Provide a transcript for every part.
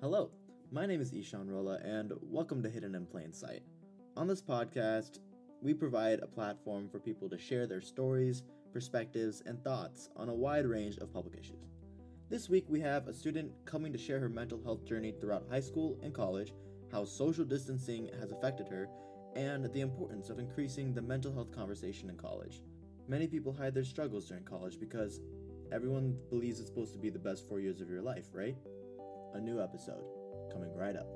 Hello, my name is Ishan Rolla, and welcome to Hidden in Plain Sight. On this podcast, we provide a platform for people to share their stories, perspectives, and thoughts on a wide range of public issues. This week, we have a student coming to share her mental health journey throughout high school and college, how social distancing has affected her, and the importance of increasing the mental health conversation in college. Many people hide their struggles during college because everyone believes it's supposed to be the best four years of your life, right? A new episode coming right up.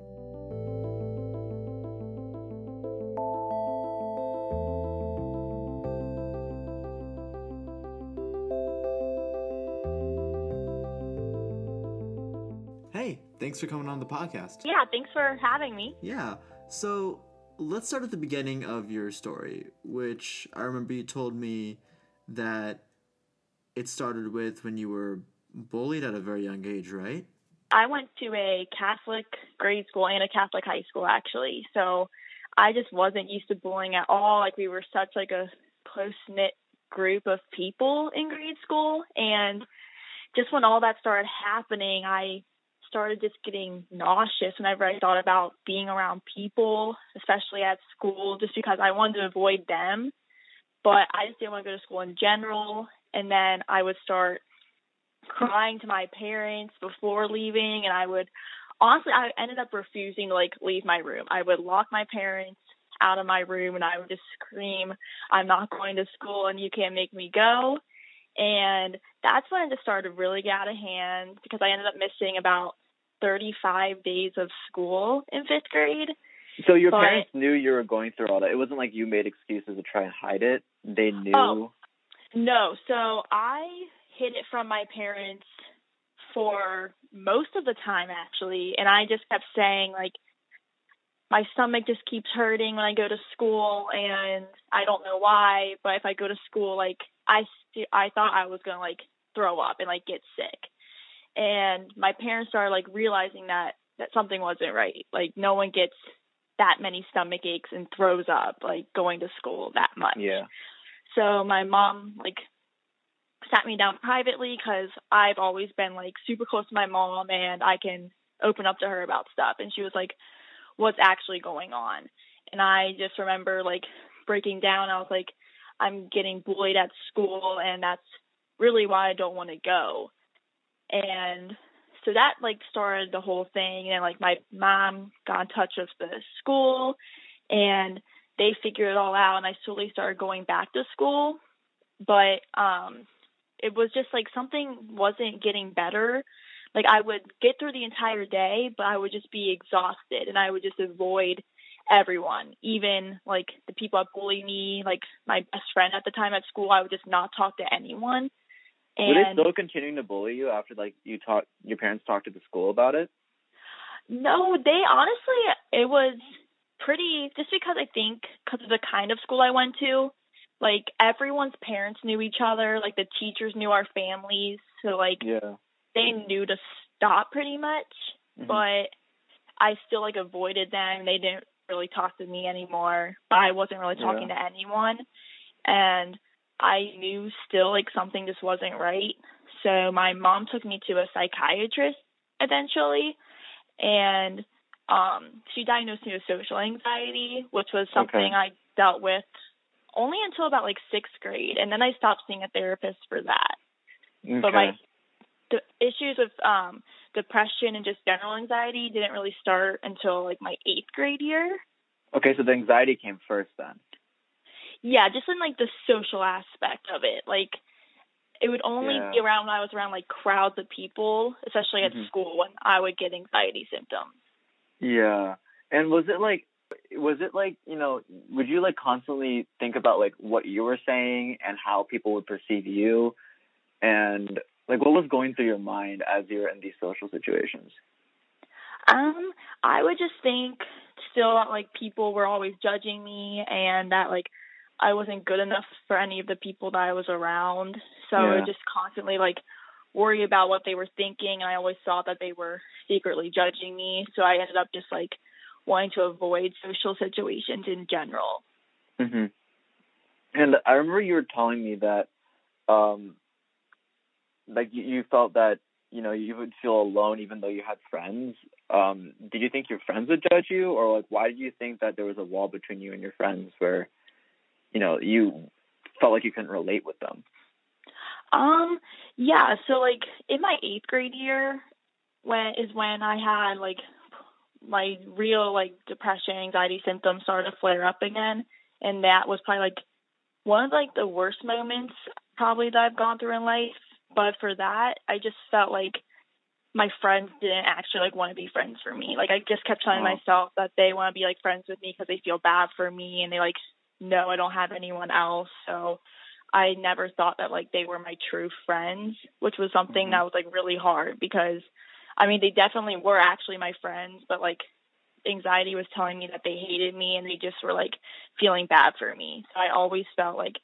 Hey, thanks for coming on the podcast. Yeah, thanks for having me. Yeah, so let's start at the beginning of your story, which I remember you told me that it started with when you were bullied at a very young age, right? I went to a Catholic grade school and a Catholic high school actually. So I just wasn't used to bullying at all. Like we were such like a close knit group of people in grade school and just when all that started happening, I started just getting nauseous whenever I thought about being around people, especially at school, just because I wanted to avoid them. But I just didn't want to go to school in general. And then I would start crying to my parents before leaving and I would honestly I ended up refusing to like leave my room. I would lock my parents out of my room and I would just scream, I'm not going to school and you can't make me go. And that's when it just started to really get out of hand because I ended up missing about 35 days of school in fifth grade. So your But- parents knew you were going through all that. It wasn't like you made excuses to try and hide it. They knew. Oh. No, so I hid it from my parents for most of the time actually, and I just kept saying like my stomach just keeps hurting when I go to school and I don't know why, but if I go to school like I st- I thought I was going to like throw up and like get sick. And my parents started like realizing that that something wasn't right. Like no one gets that many stomach aches and throws up like going to school that much. Yeah. So my mom like sat me down privately because I've always been like super close to my mom and I can open up to her about stuff. And she was like, "What's actually going on?" And I just remember like breaking down. I was like, "I'm getting bullied at school, and that's really why I don't want to go." And so that like started the whole thing. And like my mom got in touch with the school, and they figured it all out and I slowly started going back to school. But um it was just like something wasn't getting better. Like I would get through the entire day, but I would just be exhausted and I would just avoid everyone, even like the people that bully me, like my best friend at the time at school, I would just not talk to anyone. Were they And still continuing to bully you after like you talked your parents talked to the school about it? No, they honestly, it was pretty, just because I think, because of the kind of school I went to, like everyone's parents knew each other, like the teachers knew our families, so like Yeah. they knew to stop pretty much, Mhm. but I still like avoided them. They didn't really talk to me anymore, but I wasn't really talking to anyone. And I knew still like something just wasn't right. So my mom took me to a psychiatrist eventually and um she diagnosed me with social anxiety, which was something Okay. I dealt with only until about like sixth grade and then I stopped seeing a therapist for that okay. but my the issues with um depression and just general anxiety didn't really start until like my eighth grade year okay, so the anxiety came first then. yeah just in like the social aspect of it like it would only Yeah. be around when i was around like crowds of people especially at Mhm. school when i would get anxiety symptoms Yeah. And was it like was it like, you know, would you like constantly think about like what you were saying and how people would perceive you? And like what was going through your mind as you were in these social situations? um i would just think still that like people were always judging me and that like i wasn't good enough for any of the people that i was around. So I would just constantly like worry about what they were thinking. And i always thought that they were secretly judging me. So i ended up just like wanting to avoid social situations in general Mhm. And I remember you were telling me that um like you, you felt that you know you would feel alone even though you had friends. Um, did you think your friends would judge you, or like why did you think that there was a wall between you and your friends where, you know, you felt like you couldn't relate with them? Um, yeah. So like in my eighth grade year, when is when I had like my real like depression, anxiety symptoms started to flare up again, and that was probably like one of like the worst moments probably that I've gone through in life. But for that, I just felt like my friends didn't actually like want to be friends for me. Like I just kept telling Oh. myself that they want to be like friends with me because they feel bad for me and they like know I don't have anyone else. So I never thought that like they were my true friends, which was something Mhm. that was like really hard because I mean they definitely were actually my friends, but like anxiety was telling me that they hated me and they just were like feeling bad for me. So I always felt like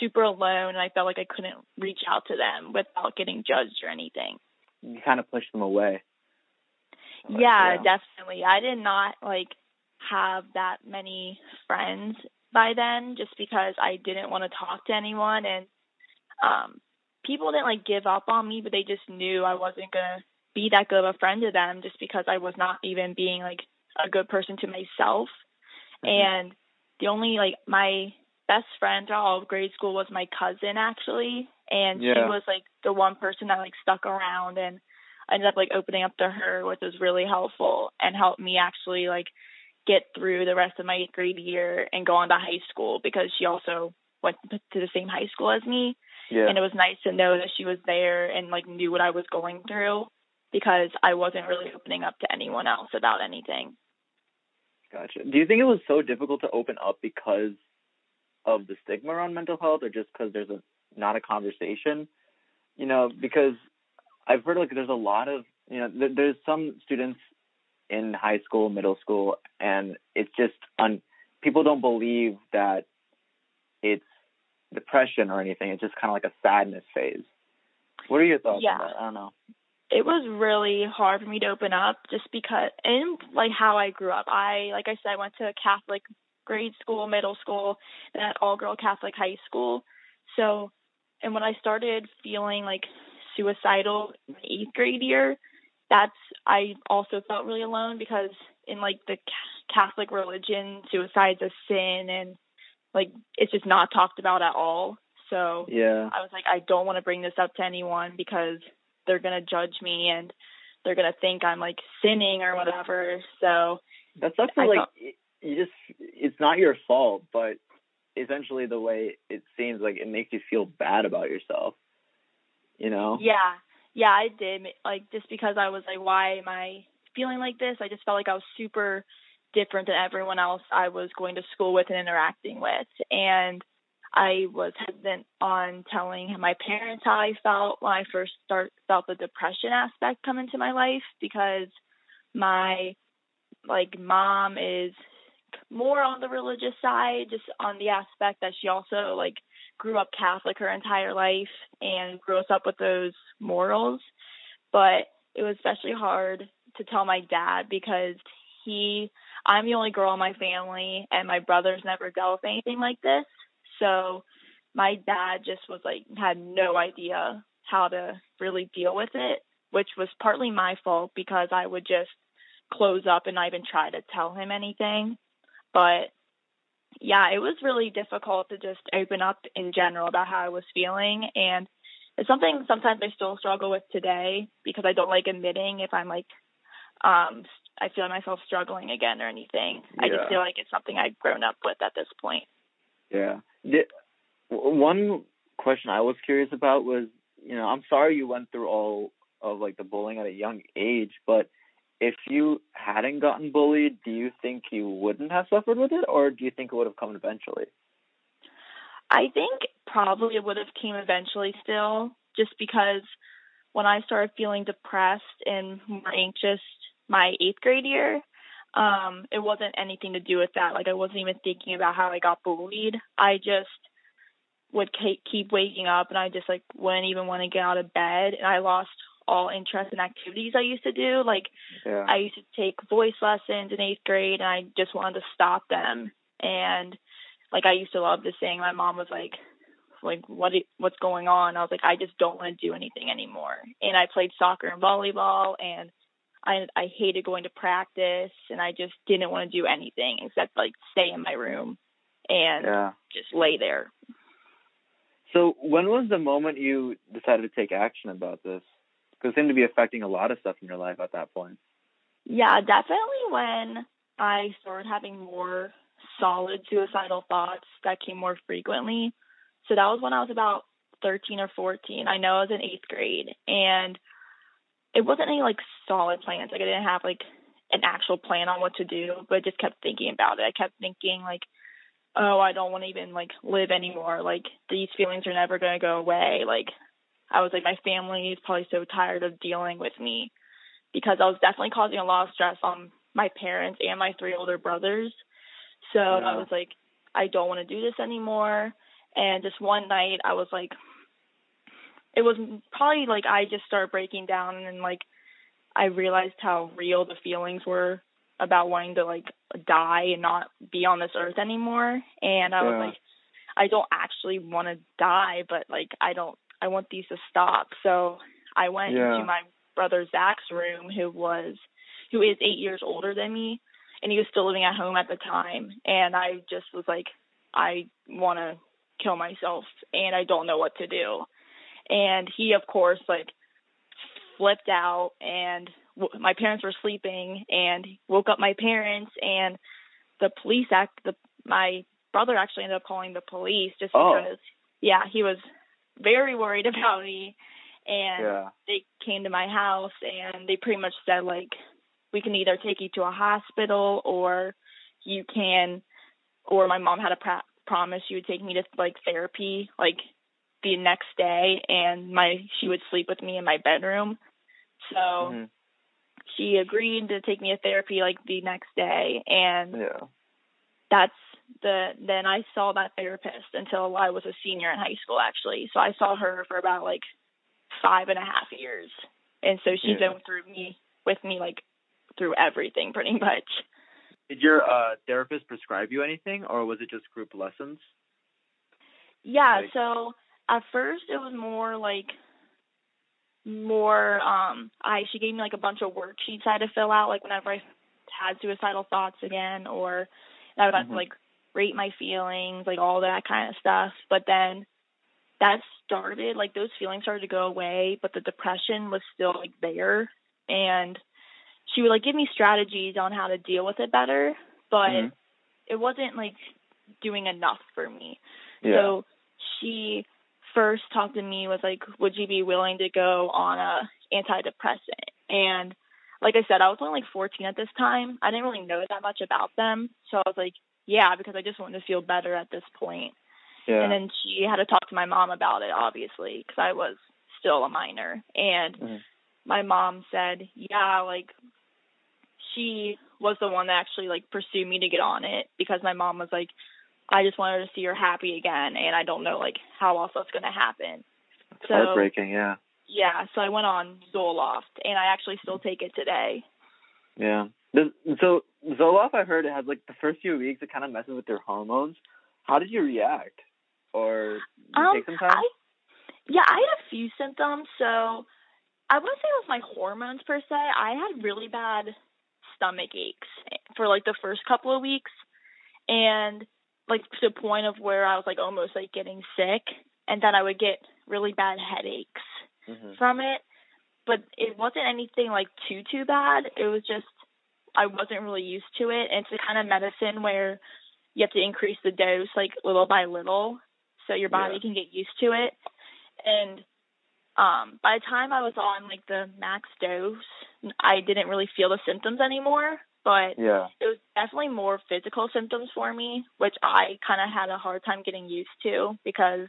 super alone and I felt like I couldn't reach out to them without getting judged or anything. You kind of pushed them away. Like, yeah, definitely. I did not like have that many friends by then just because I didn't want to talk to anyone and um people didn't like give up on me but they just knew I wasn't going to be that good of a friend to them just because I was not even being like a good person to myself. Mhm. And the only like my best friend throughout all of grade school was my cousin actually, and she was like the one person that like stuck around and I ended up like opening up to her, which was really helpful and helped me actually like get through the rest of my grade year and go on to high school because she also went to the same high school as me yeah. and it was nice to know that she was there and like knew what I was going through because I wasn't really opening up to anyone else about anything. Gotcha. Do you think it was so difficult to open up because of the stigma around mental health, or just because there's a not a conversation? You know, because I've heard like there's a lot of you know th- there's some students in high school, middle school, and it's just un people don't believe that it's depression or anything. It's just kind of like a sadness phase. What are your thoughts Yeah. on that? I don't know. It was really hard for me to open up just because and like how I grew up. I like I said I went to a Catholic grade school, middle school, and an all girl Catholic high school. So and when I started feeling like suicidal in my eighth grade year, that's I also felt really alone because in like the Catholic religion, suicide's a sin and like it's just not talked about at all. So Yeah. I was like, I don't want to bring this up to anyone because they're gonna judge me and they're gonna think I'm like sinning or whatever. So that's is, like thought- you just it's not your fault, but essentially the way it seems like it makes you feel bad about yourself. You know? yeah, yeah, I did. Like just because I was like, why am I feeling like this? I just felt like I was super different than everyone else I was going to school with and interacting with, and I was hesitant on telling my parents how I felt when I first start felt the depression aspect come into my life because my like mom is more on the religious side, just on the aspect that she also like grew up Catholic her entire life and grew up with those morals. But it was especially hard to tell my dad because he I'm the only girl in my family and my brothers never dealt with anything like this. So my dad just was like had no idea how to really deal with it, which was partly my fault because I would just close up and not even try to tell him anything. But yeah, it was really difficult to just open up in general about how I was feeling and it's something sometimes I still struggle with today because I don't like admitting if I'm like um I feel myself struggling again or anything. I just feel like it's something I've grown up with at this point. Yeah. W- one question I was curious about was, you know, I'm sorry you went through all of like the bullying at a young age, but if you hadn't gotten bullied, do you think you wouldn't have suffered with it, or do you think it would have come eventually? I think probably it would have came eventually still, just because when I started feeling depressed and more anxious my eighth grade year, um, it wasn't anything to do with that. Like I wasn't even thinking about how I got bullied. I just would keep waking up and I just like wouldn't even want to get out of bed and I lost all interest in activities I used to do. Like Yeah. I used to take voice lessons in eighth grade, and I just wanted to stop them. And like I used to love to sing. My mom was like, like what what's going on. I was like, I just don't want to do anything anymore. And I played soccer and volleyball, and I I hated going to practice, and I just didn't want to do anything except like stay in my room and Yeah. just lay there. So when was the moment you decided to take action about this? Because it seemed to be affecting a lot of stuff in your life at that point. Yeah, definitely when I started having more solid suicidal thoughts that came more frequently. So that was when I was about 13 or 14. I know I was in eighth grade and it wasn't any like solid plans. Like I didn't have like an actual plan on what to do, but I just kept thinking about it. I kept thinking like, oh, I don't want to even like live anymore. Like these feelings are never going to go away. Like I was like, my family is probably so tired of dealing with me because I was definitely causing a lot of stress on my parents and my three older brothers. So Yeah. I was like, I don't want to do this anymore. And just one night, I was like, it was probably like I just started breaking down and like I realized how real the feelings were about wanting to like die and not be on this earth anymore. And I Yeah. was like, I don't actually want to die, but like I don't, I want these to stop. So I went Yeah. into my brother Zach's room, who was, who is eight years older than me, and he was still living at home at the time. And I just was like, I want to kill myself, and I don't know what to do. And he, of course, like flipped out, and w- my parents were sleeping, and woke up my parents, and the police act. The my brother actually ended up calling the police just Oh. because, yeah, he was very worried about me, and Yeah. they came to my house and they pretty much said like we can either take you to a hospital or you can or my mom had a pra- promise she would take me to like therapy like the next day and my she would sleep with me in my bedroom so Mhm. she agreed to take me to therapy like the next day and Yeah. that's the then I saw that therapist until I was a senior in high school actually. So I saw her for about like five and a half years. And so she's Yeah. been through me with me like through everything pretty much. Did your uh, therapist prescribe you anything, or was it just group lessons? Yeah, Like- so at first it was more like more um I she gave me like a bunch of worksheets I had to fill out like whenever I had suicidal thoughts again or I would have Mhm. to like rate my feelings, like all that kind of stuff. But then that started like those feelings started to go away, but the depression was still like there and she would like give me strategies on how to deal with it better, but Mhm. it wasn't like doing enough for me. Yeah. So she first talked to me was like, would you be willing to go on a antidepressant? And like I said, I was only like 14 at this time. I didn't really know that much about them. So I was like, yeah, because I just wanted to feel better at this point. yeah. And then she had to talk to my mom about it, obviously, because I was still a minor. And Mhm. my mom said, yeah, like she was the one that actually like pursued me to get on it because my mom was like, I just wanted to see her happy again, and I don't know like how else that's gonna happen. It's So Heartbreaking. Yeah. yeah, so I went on Zoloft, and I actually still take it today. Yeah. So Zoloft, I heard it has like the first few weeks it kind of messes with your hormones. How did you react? Or did you Um, take some time? I yeah, I had a few symptoms. So I wouldn't say it was my hormones per se. I had really bad stomach aches for like the first couple of weeks, and like to the point of where I was like almost like getting sick, and then I would get really bad headaches Mhm. from it. But it wasn't anything like too too bad. It was just I wasn't really used to it. And it's the kind of medicine where you have to increase the dose like little by little so your body Yeah. can get used to it. And um by the time I was on like the max dose, I didn't really feel the symptoms anymore, but Yeah. it was definitely more physical symptoms for me, which I kind of had a hard time getting used to because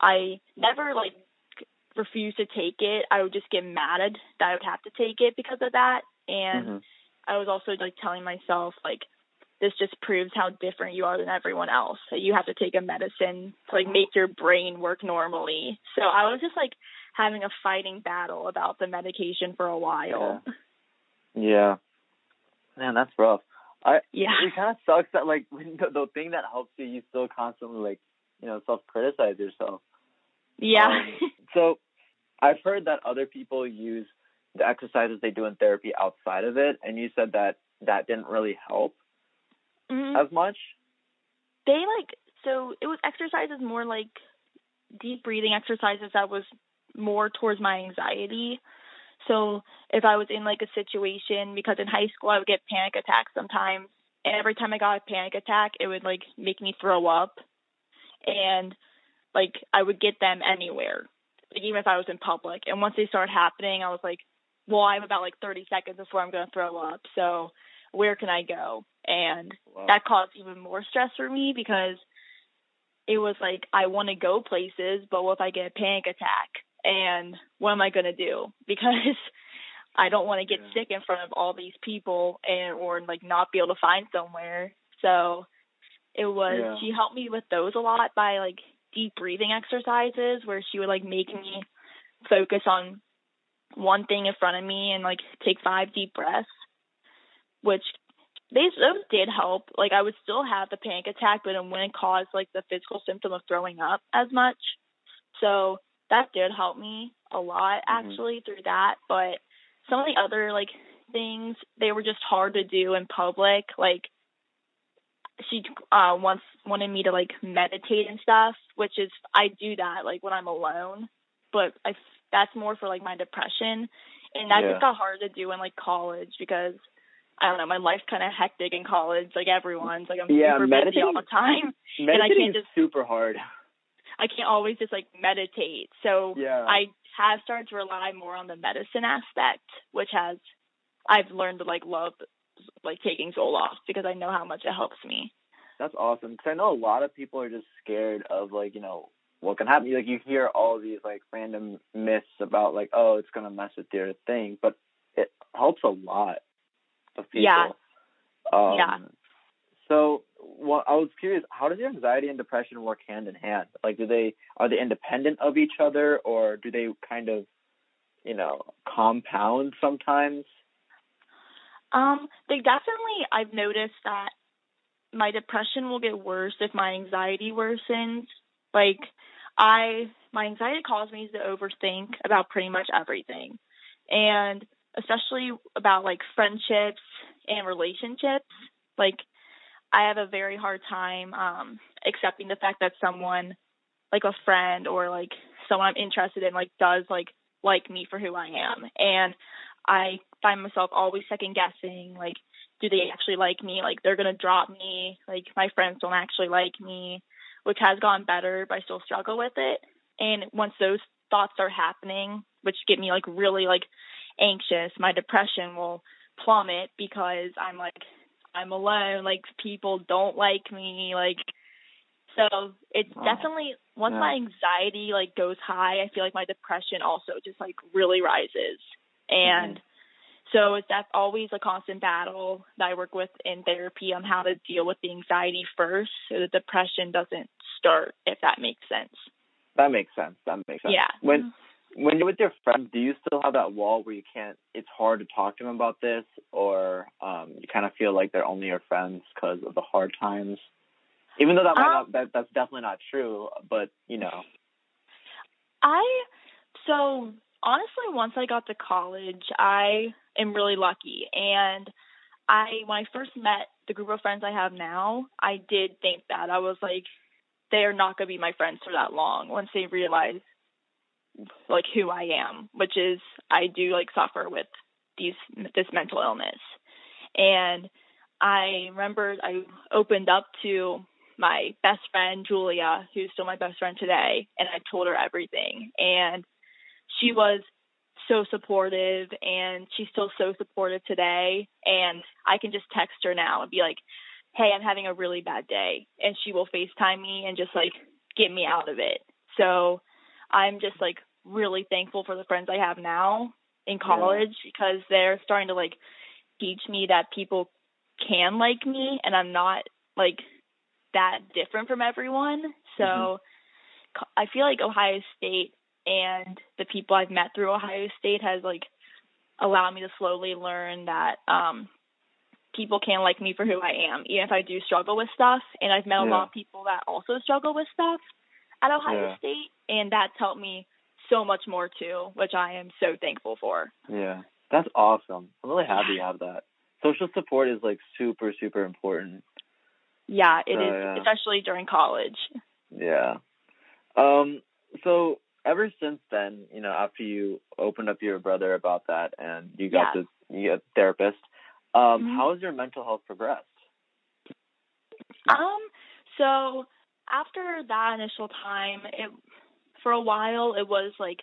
I never like refused to take it. I would just get mad that I would have to take it because of that. And Mhm. I was also like telling myself like this just proves how different you are than everyone else. That you have to take a medicine to like make your brain work normally. So I was just like having a fighting battle about the medication for a while. Yeah. Yeah. Man, that's rough. I Yeah. it kind of sucks that like when the, the thing that helps you, you still constantly like you know self criticize yourself. Yeah. Um, so I've heard that other people use the exercises they do in therapy outside of it, and you said that that didn't really help Mhm. as much. they like so it was exercises more like deep breathing exercises that was more towards my anxiety so if i was in like a situation because in high school i would get panic attacks sometimes. And every time i got a panic attack it would like make me throw up. And like i would get them anywhere like even if i was in public. And once they started happening i was like well i'm about like 30 seconds before i'm going to throw up. So where can i go? And Wow. that caused even more stress for me because it was like I want to go places, but what if I get a panic attack? And what am I going to do? Because I don't want to get Yeah. sick in front of all these people and or like not be able to find somewhere. So it was Yeah. she helped me with those a lot by like deep breathing exercises where she would like make me focus on one thing in front of me and like take five deep breaths, which they those did help. Like I would still have the panic attack, but it wouldn't cause like the physical symptom of throwing up as much. So that did help me a lot Mhm. actually through that. But some of the other like things they were just hard to do in public. Like she uh once wanted me to like meditate and stuff, which is I do that like when I'm alone. But I that's more for like my depression, and that Yeah. just got hard to do in like college because I don't know my life's kind of hectic in college. Like everyone's like I'm Yeah, super busy meditating- all the time. Meditating can't is just- super hard. I can't always just like meditate. So Yeah. I have started to rely more on the medicine aspect, which has I've learned to like love like taking Zoloft because I know how much it helps me. That's awesome because I know a lot of people are just scared of like you know what can happen. Like you hear all these like random myths about like oh it's gonna mess with your thing, but it helps a lot of people. Yeah. Um, Yeah. So well, I was curious, how does your anxiety and depression work hand in hand? Like, do they are they independent of each other, or do they kind of, you know, compound sometimes? Um, they definitely I've noticed that my depression will get worse if my anxiety worsens. Like I my anxiety causes me to overthink about pretty much everything. And especially about like friendships and relationships. Like I have a very hard time um accepting the fact that someone like a friend or like someone I'm interested in like does like like me for who I am. And I find myself always second guessing like do they actually like me? Like they're gonna drop me. Like my friends don't actually like me, which has gotten better, but I still struggle with it. And once those thoughts are happening, which get me like really like anxious, my depression will plummet because I'm like I'm alone. Like people don't like me. Like so it's Oh, definitely once yeah. my anxiety like goes high, I feel like my depression also just like really rises. And mm-hmm. so it's that's always a constant battle that I work with in therapy on how to deal with the anxiety first so the depression doesn't start, if that makes sense. That makes sense. That makes sense. Yeah. When mm-hmm. When you're with your friends, do you still have that wall where you can't? It's hard to talk to them about this, or um, you kind of feel like they're only your friends because of the hard times. Even though that might Um, not, that that's definitely not true, but you know, I so honestly once I got to college, I am really lucky and I when I first met the group of friends I have now, I did think that I was like they're not going to be my friends for that long once they realize like who I am, which is I do like suffer with these this mental illness. And I remember I opened up to my best friend Julia, who's still my best friend today, and I told her everything. And she was so supportive and she's still so supportive today and I can just text her now and be like, Hey, I'm having a really bad day and she will FaceTime me and just like get me out of it. So I'm just like really thankful for the friends I have now in college because they're starting to like teach me that people can like me and I'm not like that different from everyone. So Mhm. I feel like Ohio State and the people I've met through Ohio State has like allowed me to slowly learn that um people can like me for who I am, even if I do struggle with stuff. And I've met a lot of people that also struggle with stuff at Ohio Yeah. State, and that's helped me so much more too, which I am so thankful for. Yeah, that's awesome. I'm really happy you have that. Social support is like super, super important. Yeah, it is, Oh, yeah. especially during college. Yeah. Um. So ever since then, you know, after you opened up to your brother about that, and you got Yeah. the you got therapist, um, Mhm. how has your mental health progressed? Um, so after that initial time, it for a while it was like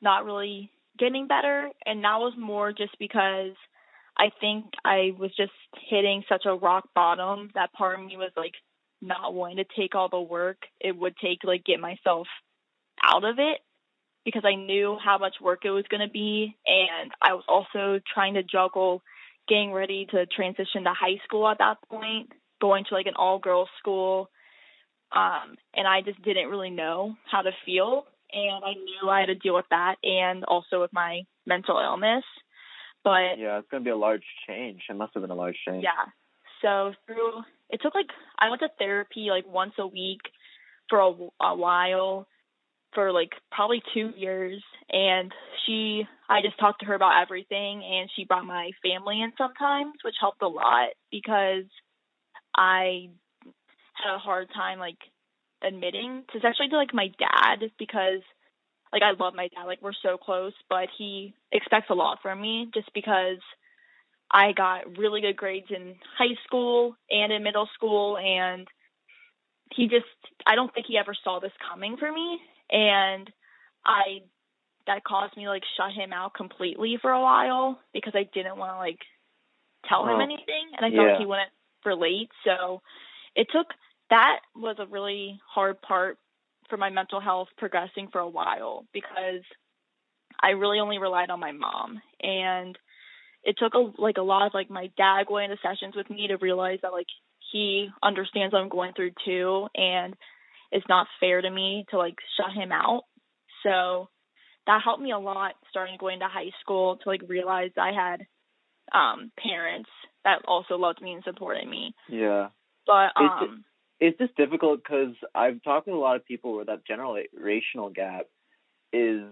not really getting better, and that was more just because I think I was just hitting such a rock bottom that part of me was like not wanting to take all the work it would take to like get myself out of it because I knew how much work it was going to be. And I was also trying to juggle getting ready to transition to high school at that point going to like an all girls school um and I just didn't really know how to feel and I knew I had to deal with that and also with my mental illness but Yeah, it's gonna be a large change. It must have been a large change. yeah. So through it took like I went to therapy like once a week for a, a while for like probably 2 years and she I just talked to her about everything and she brought my family in sometimes which helped a lot because I had a hard time like admitting to especially to like my dad because like I love my dad like we're so close but he expects a lot from me just because I got really good grades in high school and in middle school and he just I don't think he ever saw this coming for me and I that caused me to like shut him out completely for a while because I didn't want to like tell him Oh. anything and I felt Yeah. like he wouldn't relate so it took that was a really hard part for my mental health progressing for a while because I really only relied on my mom and it took a like a lot of like my dad going into sessions with me to realize that like he understands what I'm going through too and it's not fair to me to like shut him out. So that helped me a lot starting going to high school to like realize I had um parents that also loved me and supported me. Yeah. But um It's just difficult because I've talked to a lot of people where that generational gap is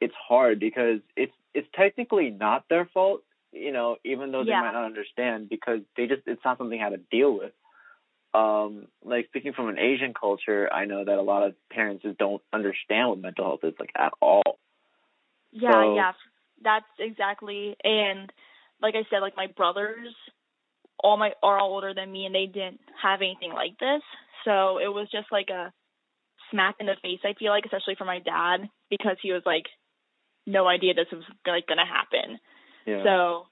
it's hard because it's it's technically not their fault, you know, even though they Yeah. might not understand because they just it's not something they had to deal with. Um, like speaking from an Asian culture, I know that a lot of parents just don't understand what mental health is like at all. Yeah, So- yeah, that's exactly. And like I said, like my brothers, all my are all older than me, and they didn't have anything like this. So it was just like a smack in the face. I feel like, especially for my dad, because he was like, no idea this was like gonna happen. Yeah. So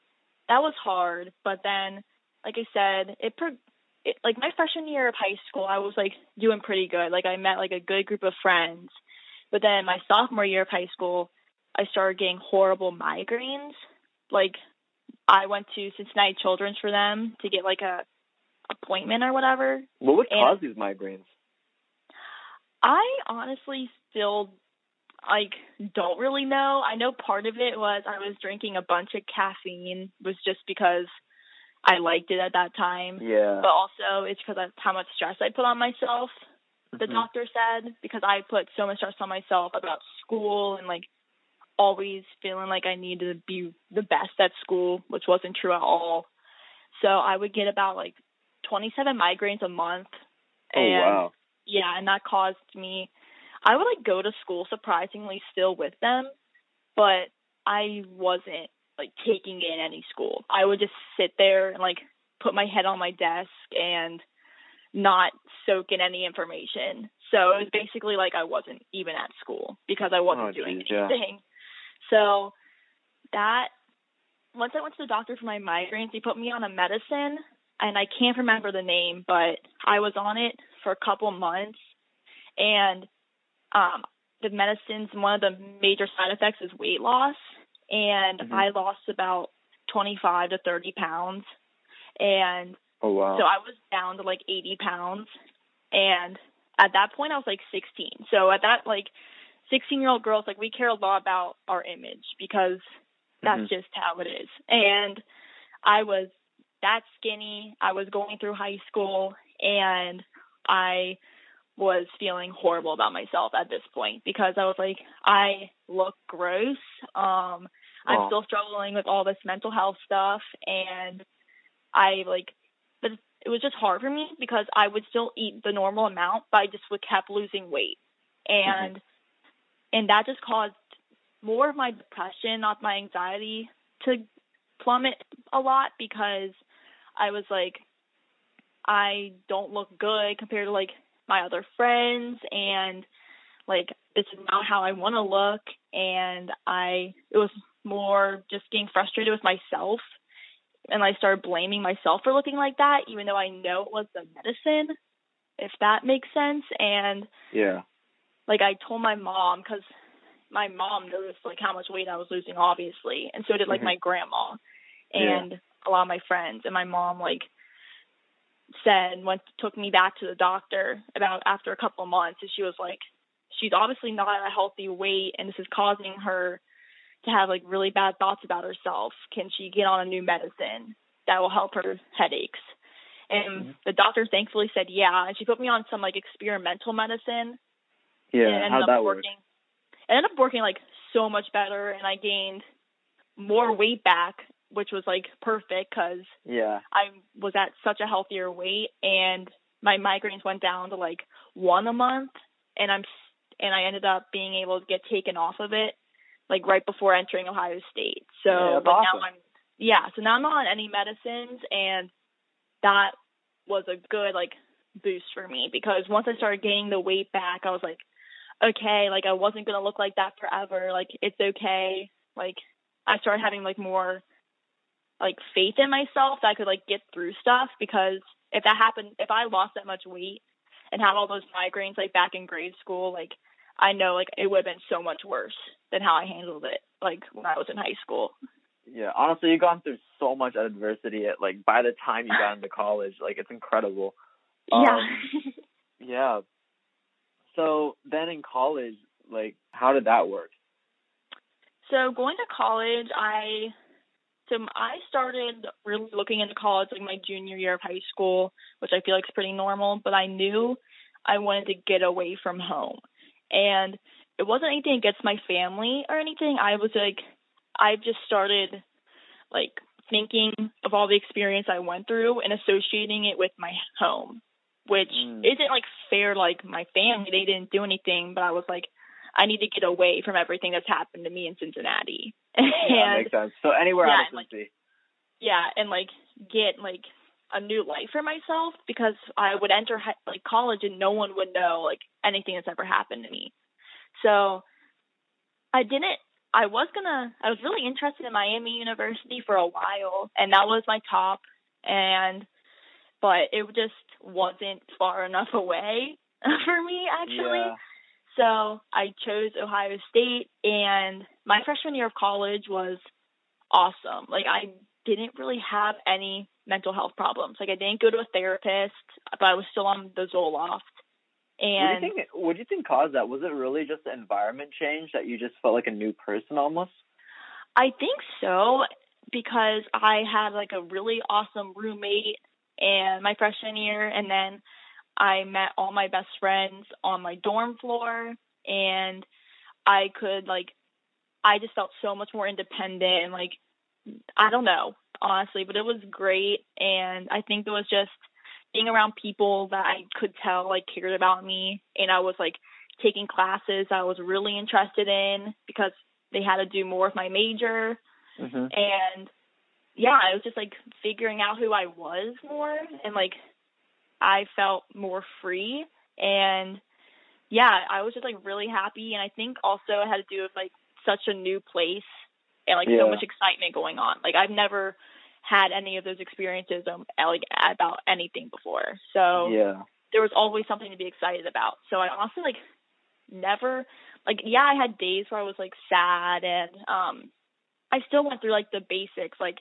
that was hard. But then, like I said, it, pro- it like my freshman year of high school, I was like doing pretty good. Like I met like a good group of friends. But then my sophomore year of high school, I started getting horrible migraines. Like I went to Cincinnati Children's for them to get like a appointment or whatever. Well, what would cause these migraines? I honestly still like don't really know. I know part of it was I was drinking a bunch of caffeine was just because I liked it at that time. Yeah. But also it's because of how much stress I put on myself. The Mhm. doctor said because I put so much stress on myself about school and like always feeling like I needed to be the best at school, which wasn't true at all. So I would get about like 27 migraines a month. Oh and wow. yeah, and that caused me. I would like go to school surprisingly still with them, but I wasn't like taking in any school. I would just sit there and like put my head on my desk and not soak in any information. So it was basically like I wasn't even at school because I wasn't Oh, doing geez, yeah. So that once I went to the doctor for my migraines, he put me on a medicine and I can't remember the name, but I was on it for a couple months and um the medicines one of the major side effects is weight loss and Mhm. I lost about 25 to 30 pounds and Oh wow. so I was down to like 80 pounds. And at that point, I was like 16. So at that, like, 16 year old girls, like, we care a lot about our image because that's Mhm. just how it is. And I was that skinny. I was going through high school and I was feeling horrible about myself at this point because I was like, I look gross. Um, I'm still struggling with all this mental health stuff and I like but it was just hard for me because I would still eat the normal amount, but I just would kept losing weight. And and that just caused more of my depression, not my anxiety to plummet a lot because I was like I don't look good compared to like my other friends. And like this is not how I want to look. And I it was more just getting frustrated with myself. And I started blaming myself for looking like that even though I know it was the medicine if that makes sense. And Yeah. Like I told my mom cuz my mom noticed like how much weight I was losing obviously and so did like Mhm. my grandma Yeah. and a lot of my friends and my mom like said went took me back to the doctor about after a couple of months and she was like she's obviously not at a healthy weight and this is causing her to have like really bad thoughts about herself can she get on a new medicine that will help her headaches and Mhm. the doctor thankfully said yeah and she put me on some like experimental medicine Yeah. and ended How'd up that work? it ended up working like so much better and i gained more weight back which was like perfect because Yeah. I was at such a healthier weight and my migraines went down to like one a month and I'm and I ended up being able to get taken off of it like right before entering Ohio State. So Yeah, like awesome. now I'm yeah, so now I'm not on any medicines and that was a good like boost for me because once I started gaining the weight back, I was like, okay, like I wasn't gonna look like that forever. Like it's okay. Like I started having like more like faith in myself that I could like get through stuff because if that happened if I lost that much weight and had all those migraines like back in grade school, like I know like it would have been so much worse than how I handled it like when I was in high school. Yeah. Honestly, you've gone through so much adversity at like by the time you got into college, like it's incredible. yeah. Um, Yeah. So then in college, like how did that work? So going to college, I so I started really looking into college like my junior year of high school, which I feel like is pretty normal. But I knew I wanted to get away from home, and it wasn't anything against my family or anything. I was like, I've just started like thinking of all the experience I went through and associating it with my home, which Mm. isn't like fair. Like my family, they didn't do anything, but I was like. I need to get away from everything that's happened to me in Cincinnati. Yeah, and makes sense. So anywhere Yeah, out and, of like, yeah, and like get like a new life for myself because I would enter like college and no one would know like anything that's ever happened to me. So I didn't I was gonna I was really interested in Miami University for a while and that was my top and but it just wasn't far enough away for me actually. Yeah. So I chose Ohio State, and my freshman year of college was awesome. Like I didn't really have any mental health problems. Like I didn't go to a therapist, but I was still on the Zoloft. What do you And think? What do you think caused that? Was it really just the environment change that you just felt like a new person almost? I think so because I had like a really awesome roommate and my freshman year and then I met all my best friends on my dorm floor and I could like I just felt so much more independent and like I don't know, honestly, but it was great and I think it was just being around people that I could tell like cared about me and I was like taking classes I was really interested in because they had to do more of my major Mm-hmm. and yeah, I was just like figuring out who I was more and like I felt more free and yeah, I was just like really happy and I think also it had to do with like such a new place and like Yeah. so much excitement going on. Like I've never had any of those experiences um, like about anything before. So Yeah. there was always something to be excited about. So I honestly like never like yeah, I had days where I was like sad and um I still went through like the basics. Like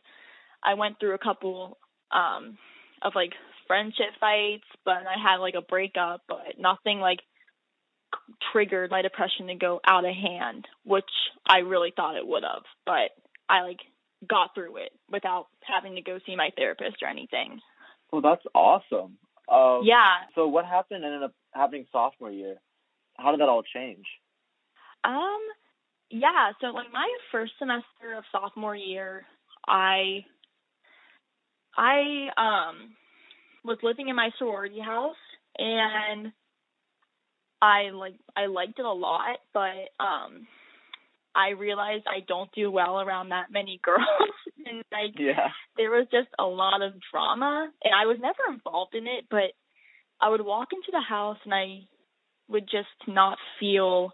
I went through a couple um of like friendship fights, but I had like a breakup, but nothing like triggered my depression to go out of hand, which I really thought it would have. But I like got through it without having to go see my therapist or anything. Well, that's awesome. Um, yeah. So what happened ended up happening sophomore year? How did that all change? Um, yeah. So like my first semester of sophomore year, I, I um, was living in my sorority house and I like I liked it a lot, but um I realized I don't do well around that many girls and like Yeah. there was just a lot of drama and I was never involved in it, but I would walk into the house and I would just not feel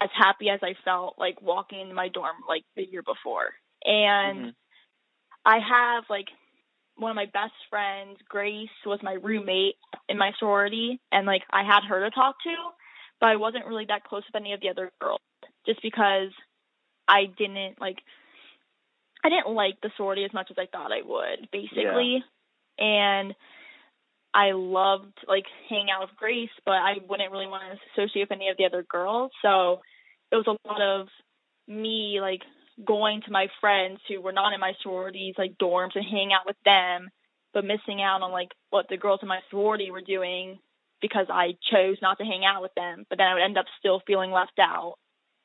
as happy as I felt like walking into my dorm like the year before. And Mhm. I have like one of my best friends, Grace, was my roommate in my sorority, and like I had her to talk to, but I wasn't really that close with any of the other girls, just because I didn't like I didn't like the sorority as much as I thought I would, basically, and I loved like hanging out with Grace, but I wouldn't really want to associate with any of the other girls, so it was a lot of me like going to my friends who were not in my sororities like dorms and hanging out with them but missing out on like what the girls in my sorority were doing because I chose not to hang out with them but then I would end up still feeling left out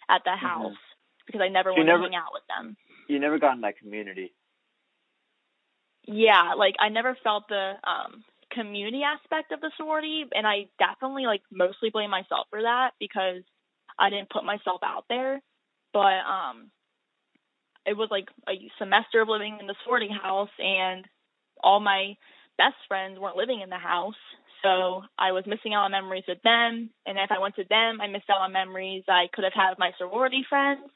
at the house because I never Mm-hmm. So wanted never- to hang out with them. You never got in that community. Yeah, like I never felt the um community aspect of the sorority and I definitely like mostly blame myself for that because I didn't put myself out there. But um it was like a semester of living in the sorority house and all my best friends weren't living in the house. So I was missing out on memories with them and if I went to them I missed out on memories I could have had with my sorority friends.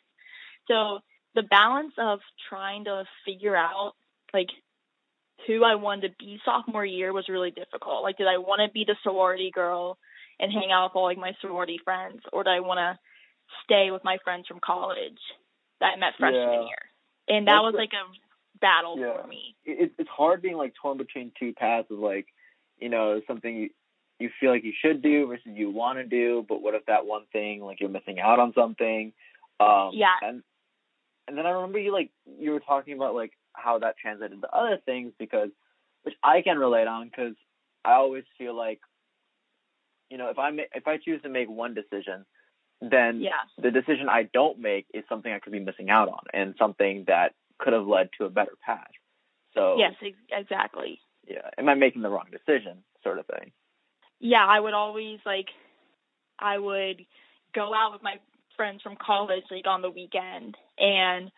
So the balance of trying to figure out like who I wanted to be sophomore year was really difficult. Like, did I want to be the sorority girl and hang out with all like my sorority friends, or did I want to stay with my friends from college that I met freshman Yeah. year? And that That's was like a battle Yeah. for me. It, it's hard being like torn between two paths of like, you know, something you you feel like you should do versus you want to do, but what if that one thing like you're missing out on something? Um, Yeah. And and then I remember you like you were talking about like how that translated to other things because which I can relate on because I always feel like you know if I ma- if I choose to make one decision, then Yeah. the decision I don't make is something I could be missing out on and something that could have led to a better path. So Yes, ex- exactly. yeah, am I making the wrong decision, sort of thing? yeah, I would always like I would go out with my friends from college like on the weekend and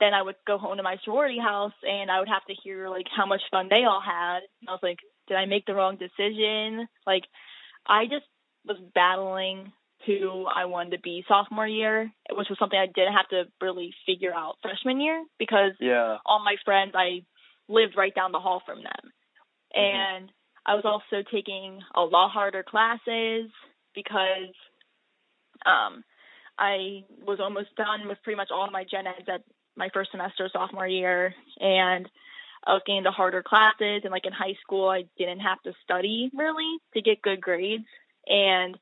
then I would go home to my sorority house and I would have to hear like how much fun they all had. And I was like, did I make the wrong decision? Like I just was battling who I wanted to be sophomore year, which was something I didn't have to really figure out freshman year because Yeah. all my friends I lived right down the hall from them. Mhm. And I was also taking a lot harder classes because um I was almost done with pretty much all my gen eds at my first semester sophomore year and I was getting the harder classes and like in high school I didn't have to study really to get good grades and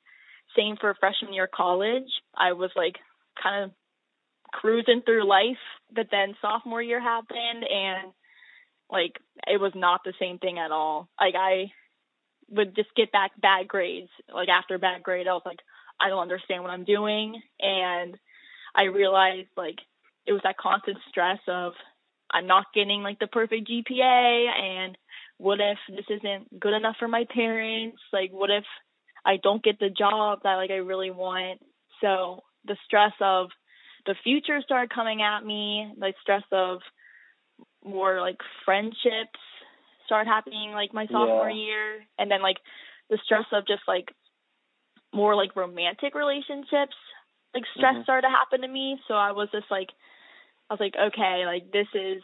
same for freshman year college. I was like kind of cruising through life, but then sophomore year happened and like it was not the same thing at all. Like I would just get back bad grades. Like after bad grade, I was like, I don't understand what I'm doing, and I realized like it was that constant stress of I'm not getting like the perfect GPA, and what if this isn't good enough for my parents? Like what if I don't get the job that like I really want? So the stress of the future started coming at me, like stress of more like friendships started happening like my sophomore Yeah. year and then like the stress of just like more like romantic relationships like stress Mhm. started to happen to me so i was just like i was like okay like this is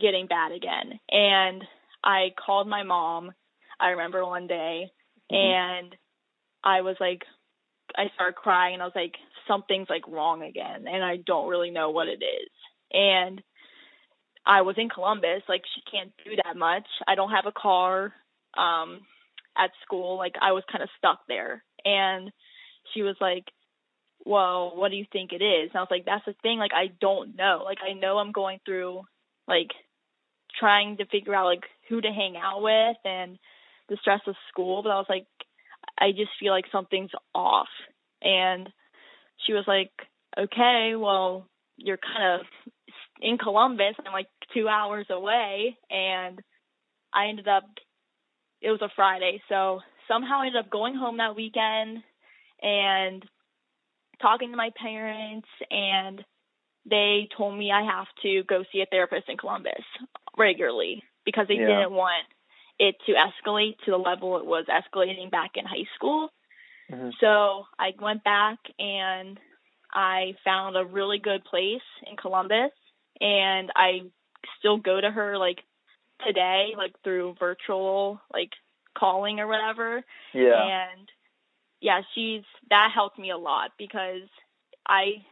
getting bad again and i called my mom i remember one day Mhm. and i was like i started crying and i was like something's like wrong again and i don't really know what it is and I was in Columbus, like she can't do that much. I don't have a car um at school. Like I was kind of stuck there. And she was like, well, what do you think it is? And I was like, that's the thing. Like, I don't know. Like, I know I'm going through, like, trying to figure out, like, who to hang out with and the stress of school. But I was like, I just feel like something's off. And she was like, okay, well, you're kind of in Columbus. I'm like two hours away. And I ended up, it was a Friday. So somehow I ended up going home that weekend and talking to my parents and they told me I have to go see a therapist in Columbus regularly because they Yeah. didn't want it to escalate to the level it was escalating back in high school. Mhm. So I went back and I found a really good place in Columbus and I still go to her like today, like through virtual like calling or whatever. Yeah. And yeah, she's that helped me a lot because I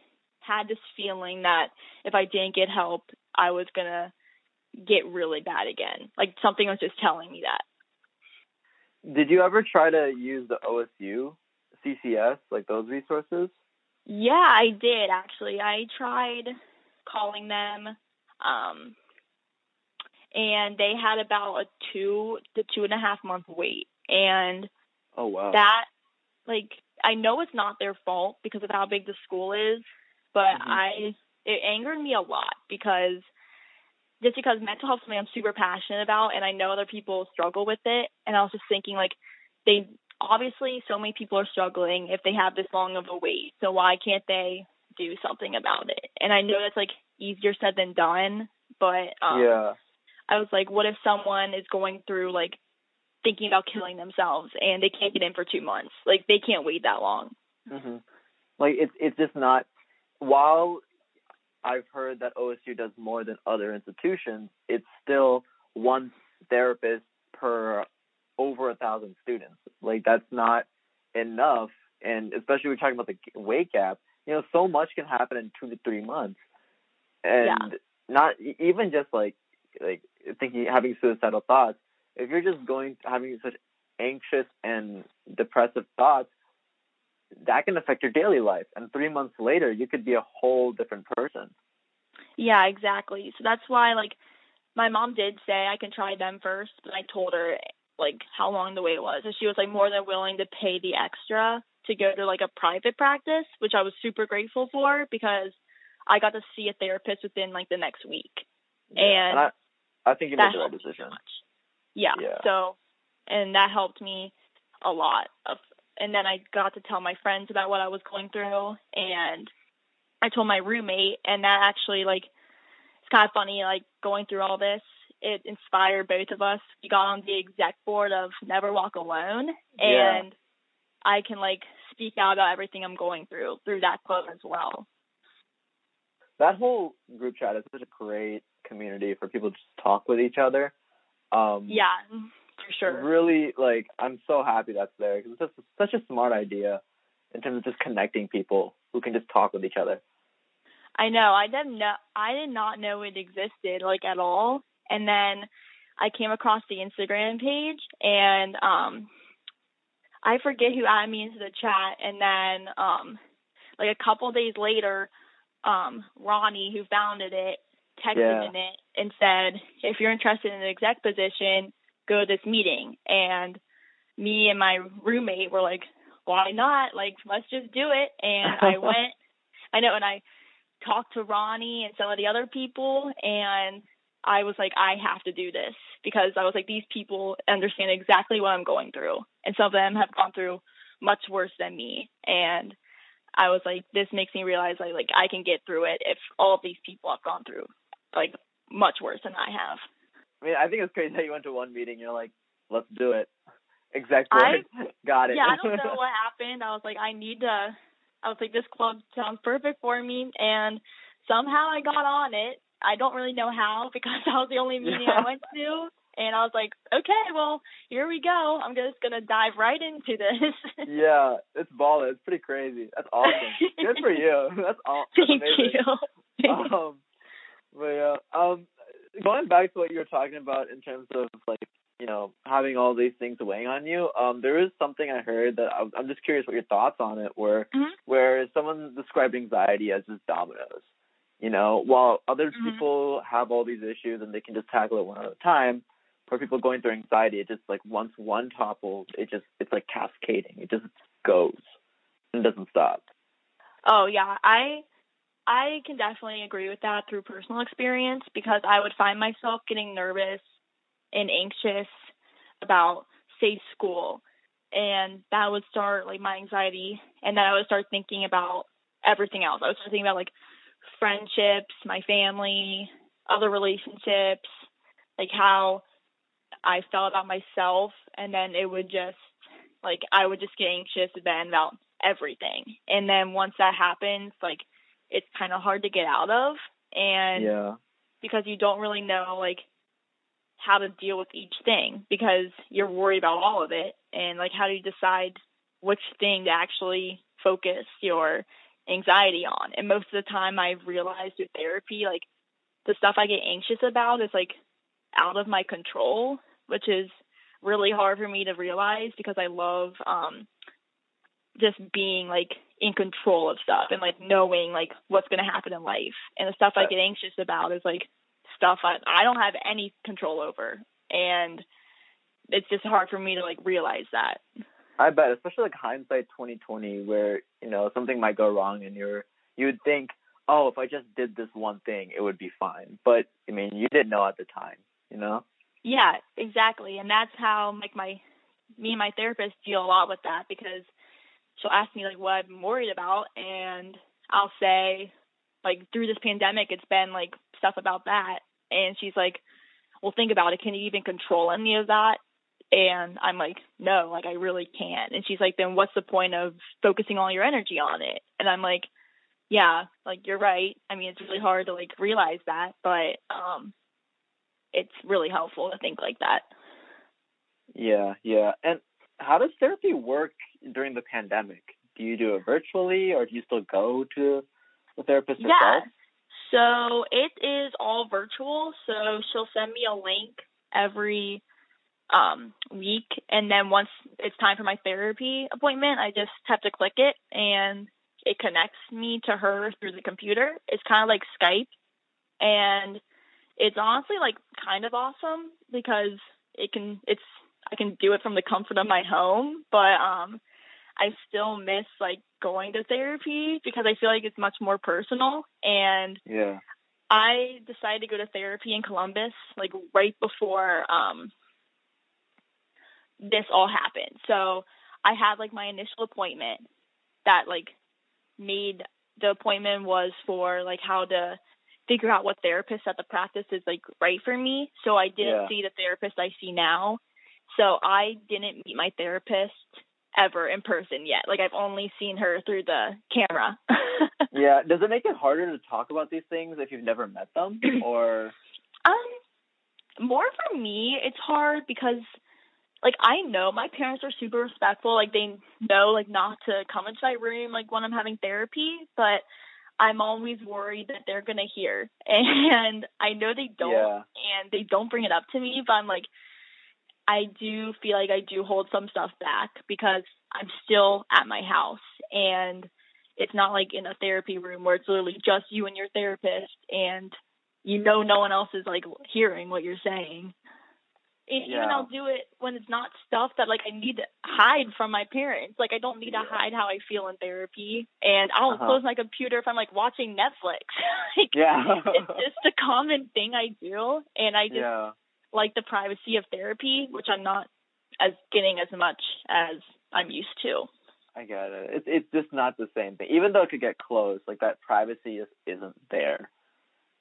had this feeling that if I didn't get help, I was gonna get really bad again. Like something was just telling me that. Did you ever try to use the OSU CCS, like those resources? Yeah, I did actually. I tried calling them, um, and they had about a two to two and a half month wait. And Oh wow. that, like, I know it's not their fault because of how big the school is, but Mhm. I it angered me a lot because just because mental health is something I'm super passionate about, and I know other people struggle with it, and I was just thinking like they obviously so many people are struggling if they have this long of a wait, so why can't they do something about it? And I know that's like easier said than done, but um, yeah. I was like, what if someone is going through like thinking about killing themselves and they can't get in for two months? Like they can't wait that long. hmm Like it's it's just not. While I've heard that OSU does more than other institutions, it's still one therapist per over a thousand students. Like that's not enough, and especially we're talking about the wait gap. You know, so much can happen in two to three months, and not e- even just like like thinking having suicidal thoughts. If you're just going having such anxious and depressive thoughts, that can affect your daily life. And three months later, you could be a whole different person. Yeah, exactly. So that's why like my mom did say I can try them first, but I told her like how long the wait was. And she was like more than willing to pay the extra to go to like a private practice, which I was super grateful for because I got to see a therapist within like the next week. Yeah, And I, I think you made the right me so decision. much. Yeah. Yeah. So, and that helped me a lot. Of, and then I got to tell my friends about what I was going through, and I told my roommate, and that actually like it's kind of funny. Like going through all this, it inspired both of us. We got on the exec board of Never Walk Alone, Yeah. and I can like speak out about everything I'm going through through that club as well. That whole group chat is such a great community for people to just talk with each other. Um, Yeah, for sure. Really, like, I'm so happy that's there because it's just such a smart idea in terms of just connecting people who can just talk with each other. I know. I didn't know. I did not know it existed like at all. And then I came across the Instagram page, and um, I forget who added me into the chat. And then, um, like a couple days later, um, Ronnie, who founded it, texted Yeah. in it and said, "If you're interested in an exec position, go to this meeting." And me and my roommate were like, "Why not? Like, let's just do it." And I went. I know, and I talked to Ronnie and some of the other people, and I was like, I have to do this because I was like, these people understand exactly what I'm going through, and some of them have gone through much worse than me, and I was like, this makes me realize like like I can get through it if all of these people have gone through like much worse than I have. I mean, I think it's crazy that you went to one meeting. You're like, let's do it. Exactly. I- Got it. Yeah, I don't know what happened. I was like, I need to. I was like, this club sounds perfect for me, and somehow I got on it. I don't really know how because that was the only meeting I went to, and I was like, okay, well, here we go. I'm just gonna dive right into this. yeah, it's baller. It's pretty crazy. That's awesome. Good for you. That's that's Thank you. um, but yeah, um, going back to what you were talking about in terms of like you know having all these things weighing on you, um, there is something I heard that I'm, I'm just curious what your thoughts on it were, Mhm. where someone described anxiety as just dominoes. You know, while other Mhm. people have all these issues and they can just tackle it one at a time, for people going through anxiety, it just like once one topples, it just it's like cascading. It just goes and doesn't stop. Oh yeah, I I can definitely agree with that through personal experience because I would find myself getting nervous and anxious about say school and that would start like my anxiety and then I would start thinking about everything else. I would start thinking about like friendships, my family, other relationships, like how I felt about myself and then it would just like I would just get anxious then about everything. And then once that happens, like it's kind of hard to get out of and yeah. because you don't really know like how to deal with each thing because you're worried about all of it and like how do you decide which thing to actually focus your anxiety on and most of the time i've realized through therapy like the stuff i get anxious about is like out of my control which is really hard for me to realize because i love um just being like in control of stuff and like knowing like what's going to happen in life and the stuff i get anxious about is like stuff I, I don't have any control over and it's just hard for me to like realize that I bet, especially like hindsight twenty twenty, where you know something might go wrong, and you're you would think, oh, if I just did this one thing, it would be fine. But I mean, you didn't know at the time, you know. yeah exactly and that's how like my me and my therapist deal a lot with that because she'll ask me like what i'm worried about and i'll say like through this pandemic it's been like stuff about that. And she's like well think about it. Can you even control any of that? And i'm like no like i really can't. And she's like then what's the point of focusing all your energy on it? And i'm like yeah like you're right. I mean it's really hard to like realize that but um it's really helpful to think like that. Yeah, yeah. And how does therapy work during the pandemic? Do you do it virtually, or do you still go to the therapist Yeah. yourself? So it is all virtual. So she'll send me a link every um, week, and then once it's time for my therapy appointment, I just have to click it, and it connects me to her through the computer. It's kind of like Skype, and it's honestly like kind of awesome because it can it's I can do it from the comfort of my home, but um I still miss like going to therapy because I feel like it's much more personal and Yeah. I decided to go to therapy in Columbus like right before um this all happened. So I had like my initial appointment that like made the appointment was for like how to figure out what therapist at the practice is like right for me. So I didn't Yeah. see the therapist I see now. So I didn't meet my therapist ever in person yet. Like I've only seen her through the camera. Yeah. Does it make it harder to talk about these things if you've never met them, or? Um, more for me, it's hard because, like, I know my parents are super respectful. Like, they know, like, not to come into my room, like, when I'm having therapy, but I'm always worried that they're gonna hear. And I know they don't, Yeah. and they don't bring it up to me, but I'm like, I do feel like I do hold some stuff back because I'm still at my house and it's not like in a therapy room where it's literally just you and your therapist and you know no one else is like hearing what you're saying. And even Yeah. I'll do it when it's not stuff that like I need to hide from my parents. Like I don't need to hide how I feel in therapy. And I'll Uh-huh. close my computer if I'm like watching Netflix. like Yeah. it's just a common thing I do and I just yeah. Like the privacy of therapy, which I'm not as getting as much as I'm used to. I get it. It's it's just not the same thing. Even though it could get close, like that privacy just isn't there.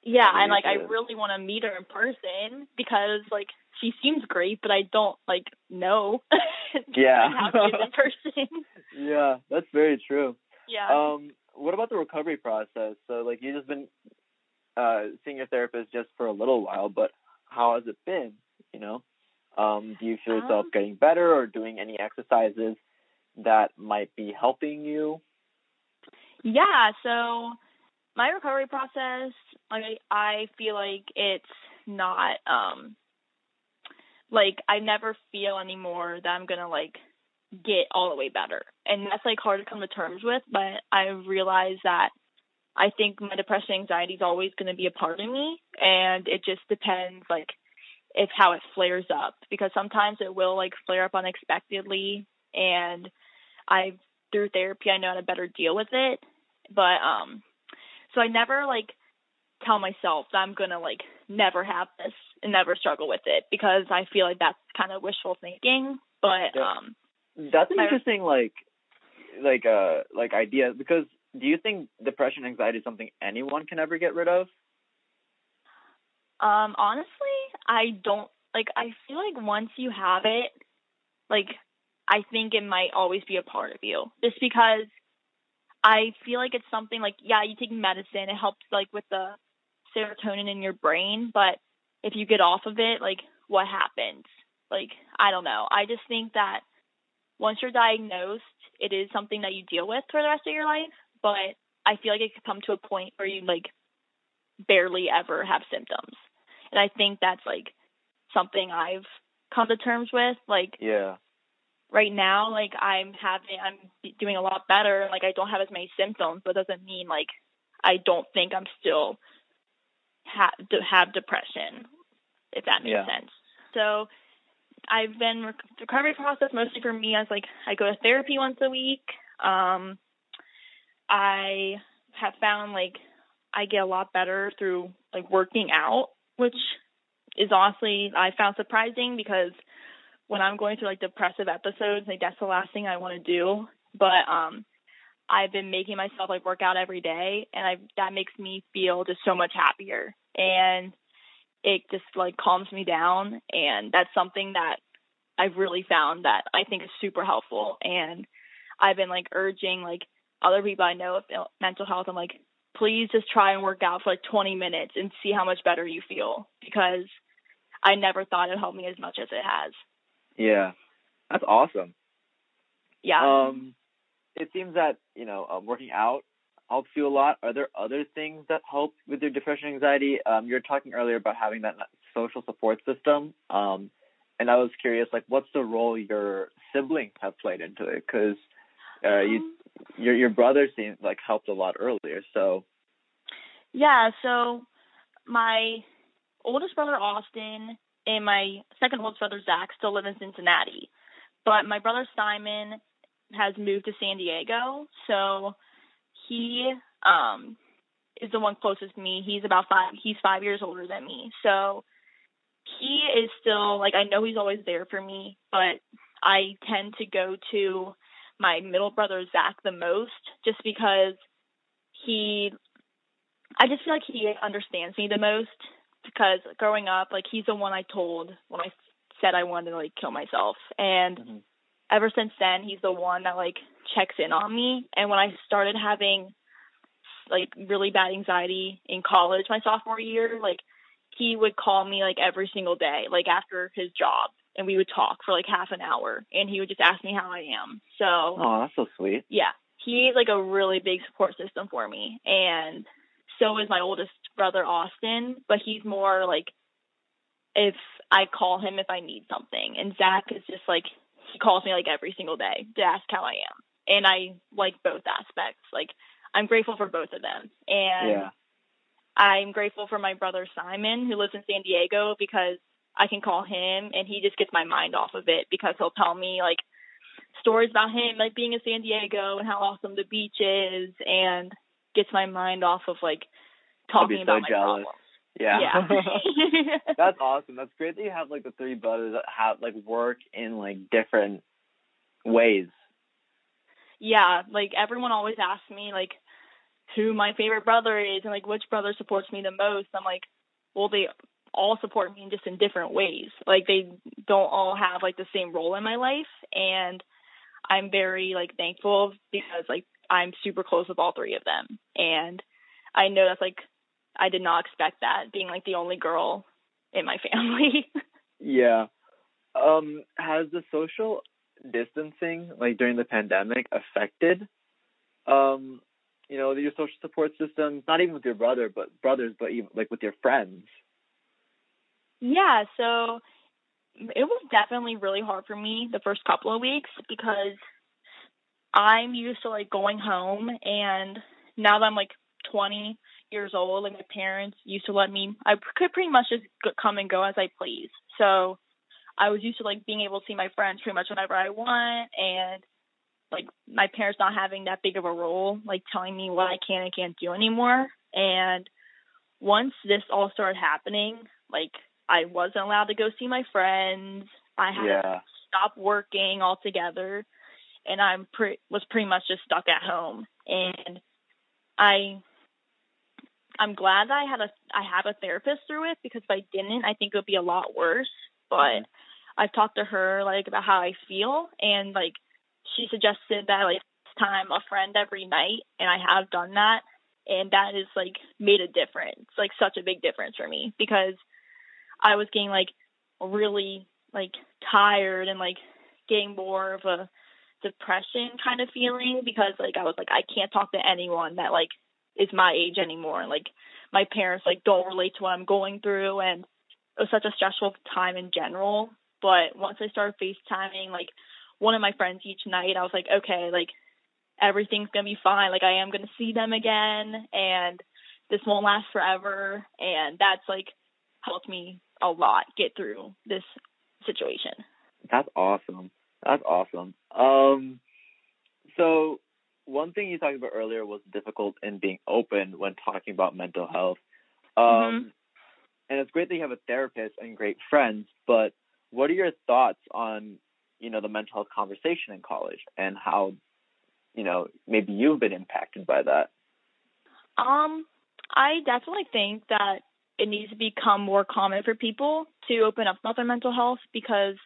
Yeah, I and like I really want to meet her in person because like she seems great, but I don't like know Yeah. how she is in person. Yeah, that's very true. yeah. Um, what about the recovery process? So, like, you've just been uh, seeing your therapist just for a little while, but how has it been? You know, um, do you feel yourself Um, getting better or doing any exercises that might be helping you? Yeah, so my recovery process, like I feel like it's not um like I never feel anymore that I'm gonna like get all the way better. And that's like hard to come to terms with, but I realize that I think my depression anxiety is always going to be a part of me and it just depends like if how it flares up because sometimes it will like flare up unexpectedly and I through therapy I know how to better deal with it. But um so I never like tell myself that I'm gonna like never have this and never struggle with it because I feel like that's kind of wishful thinking. But um that's an interesting like like uh like idea because do you think depression anxiety is something anyone can ever get rid of? Um honestly, I don't like I feel like once you have it like I think it might always be a part of you just because I feel like it's something like yeah, you take medicine, it helps like with the serotonin in your brain, but if you get off of it, like what happens? Like I don't know. I just think that once you're diagnosed, it is something that you deal with for the rest of your life, but I feel like it could come to a point where you like barely ever have symptoms. And I think that's like something I've come to terms with like Yeah right now, like I'm having, I'm doing a lot better. Like I don't have as many symptoms, but doesn't mean like I don't think I'm still ha- have depression, if that makes yeah. sense. So I've been rec- recovery process mostly for me as like I go to therapy once a week. Um, I have found like I get a lot better through like working out, which is honestly I found surprising because when I'm going through like depressive episodes, like that's the last thing I want to do. But um I've been making myself like work out every day and I that makes me feel just so much happier. And it just like calms me down and that's something that I've really found that I think is super helpful and I've been like urging like other people I know of mental health I'm like please just try and work out for like 20 minutes and see how much better you feel because I never thought it helped me as much as it has. Yeah, that's awesome. Yeah. Um, it seems that you know um, working out helps you a lot. Are there other things that help with your depression anxiety? Um, you were talking earlier about having that social support system. Um, and I was curious, like, what's the role your siblings have played into it? Because uh, you, um, your your brother seems like helped a lot earlier. So. Yeah. So my oldest brother Austin and my second oldest brother Zach still live in Cincinnati. But my brother Simon has moved to San Diego, so he um is the one closest to me. He's about five he's five years older than me. So he is still like I know he's always there for me, but I tend to go to my middle brother Zach the most just because he I just feel like he understands me the most because growing up, like he's the one I told when I said I wanted to like kill myself, and mm-hmm. ever since then, he's the one that like checks in on me. And when I started having like really bad anxiety in college my sophomore year, like he would call me like every single day, like after his job, and we would talk for like half an hour, and he would just ask me how I am. So, oh, that's so sweet. Yeah, he's like a really big support system for me, and so is my oldest brother Austin, but he's more like if I call him if I need something. And Zach is just like he calls me like every single day to ask how I am. And I like both aspects. Like I'm grateful for both of them. And yeah. I'm grateful for my brother Simon who lives in San Diego because I can call him and he just gets my mind off of it because he'll tell me like stories about him like being in San Diego and how awesome the beach is and gets my mind off of like talking so about my jealous. problems. Yeah. yeah. That's awesome. That's great that you have like the three brothers that have like work in like different ways. Yeah, like everyone always asks me like who my favorite brother is and like which brother supports me the most. I'm like, well they all support me in just in different ways. Like they don't all have like the same role in my life and I'm very like thankful because like I'm super close with all three of them. And I know that's like I did not expect that being like the only girl in my family. yeah. Um has the social distancing like during the pandemic affected um you know your social support systems not even with your brother but brothers but even like with your friends yeah so it was definitely really hard for me the first couple of weeks because I'm used to like going home and now that I'm like 20 years old, like my parents used to let me, I could pretty much just come and go as I please. So I was used to like being able to see my friends pretty much whenever I want and like my parents not having that big of a role, like telling me what I can and can't do anymore. And once this all started happening, like I wasn't allowed to go see my friends. I had Yeah. to stop working altogether, and I'm pre- was pretty much just stuck at home. And I, I'm glad that I had a I have a therapist through it because if I didn't, I think it would be a lot worse. But mm-hmm. I've talked to her like about how I feel, and like she suggested that like time a friend every night, and I have done that, and that has like made a difference, like such a big difference for me because I was getting like really like tired and like getting more of a depression kind of feeling because like I was like I can't talk to anyone that like is my age anymore. Like my parents like don't relate to what I'm going through and it was such a stressful time in general. But once I started FaceTiming like one of my friends each night, I was like, okay, like everything's gonna be fine. Like I am gonna see them again and this won't last forever and that's like helped me a lot get through this situation. That's awesome. That's awesome. Um, so one thing you talked about earlier was difficult in being open when talking about mental health. Um, Mhm. and it's great that you have a therapist and great friends, but what are your thoughts on, you know, the mental health conversation in college and how, you know, maybe you've been impacted by that? Um, I definitely think that it needs to become more common for people to open up about their mental health because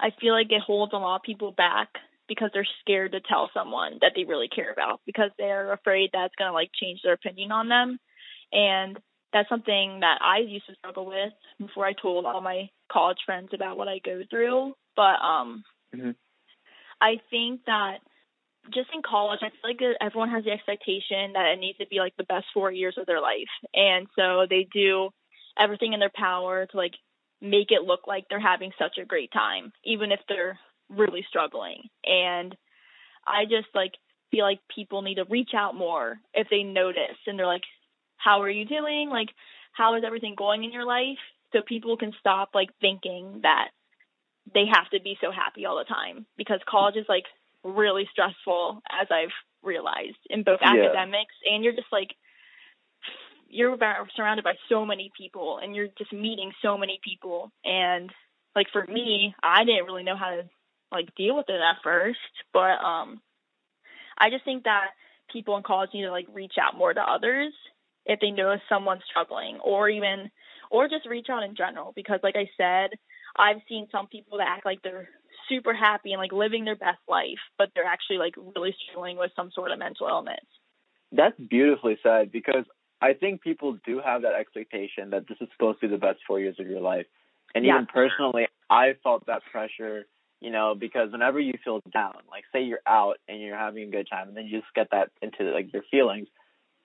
I feel like it holds a lot of people back because they're scared to tell someone that they really care about because they're afraid that's going to like change their opinion on them. And that's something that I used to struggle with before I told all my college friends about what I go through. But um Mhm. I think that just in college, I feel like everyone has the expectation that it needs to be like the best four years of their life, and so they do everything in their power to like make it look like they're having such a great time, even if they're really struggling. And I just like feel like people need to reach out more if they notice and they're like, "How are you doing? Like, how is everything going in your life?" So people can stop like thinking that they have to be so happy all the time because college is like really stressful as I've realized in both Yeah. academics. And you're just like you're about- surrounded by so many people and you're just meeting so many people. And like for me I didn't really know how to like deal with it at first. But um I just think that people in college need to like reach out more to others if they notice someone's struggling or even or just reach out in general. Because like I said I've seen some people that act like they're super happy and like living their best life, but they're actually like really struggling with some sort of mental illness. That's beautifully said because I think people do have that expectation that this is supposed to be the best four years of your life. And Yeah. even personally, I felt that pressure, you know, because whenever you feel down, like say you're out and you're having a good time and then you just get that into like your feelings,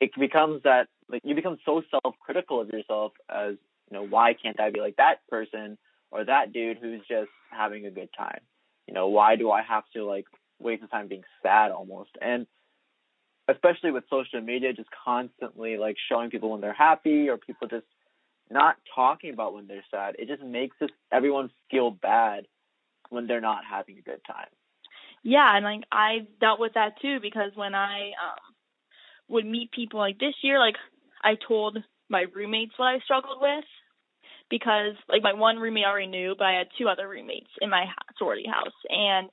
it becomes that like you become so self-critical of yourself as, you know, why can't I be like that person or that dude who's just having a good time? You know, why do I have to like waste the time being sad almost? And especially with social media just constantly like showing people when they're happy or people just not talking about when they're sad it just makes this everyone feel bad when they're not having a good time Yeah, and like I dealt with that too because when I um would meet people like this year, like I told my roommates what I struggled with because like my one roommate already knew, but I had two other roommates in my sorority house and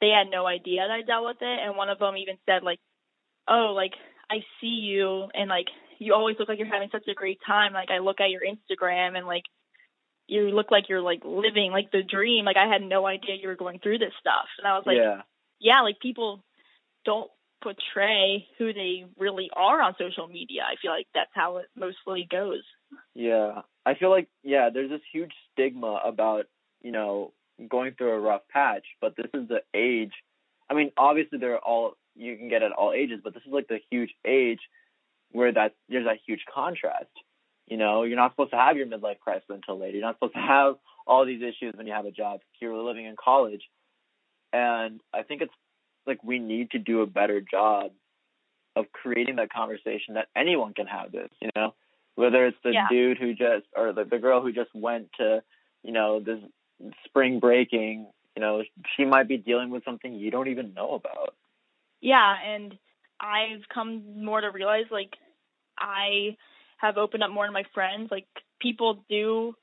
they had no idea that I dealt with it and one of them even said like, "Oh, like I see you and like you always look like you're having such a great time. Like I look at your Instagram and like you look like you're like living like the dream. Like I had no idea you were going through this stuff." And I was like, yeah yeah, like people don't portray who they really are on social media. I feel like that's how it mostly goes. Yeah i feel like yeah there's this huge stigma about you know going through a rough patch but this is the age i mean obviously they're all you can get at all ages but this is like the huge age where that there's that huge contrast you know you're not supposed to have your midlife crisis until later you're not supposed to have all these issues when you have a job. You're living in college, and I think it's like we need to do a better job of creating that conversation that anyone can have this. You know, whether it's the Yeah. dude who just or the, the girl who just went to you know this spring breaking. You know, she might be dealing with something you don't even know about. Yeah, and I've come more to realize like I have opened up more to my friends. Like people do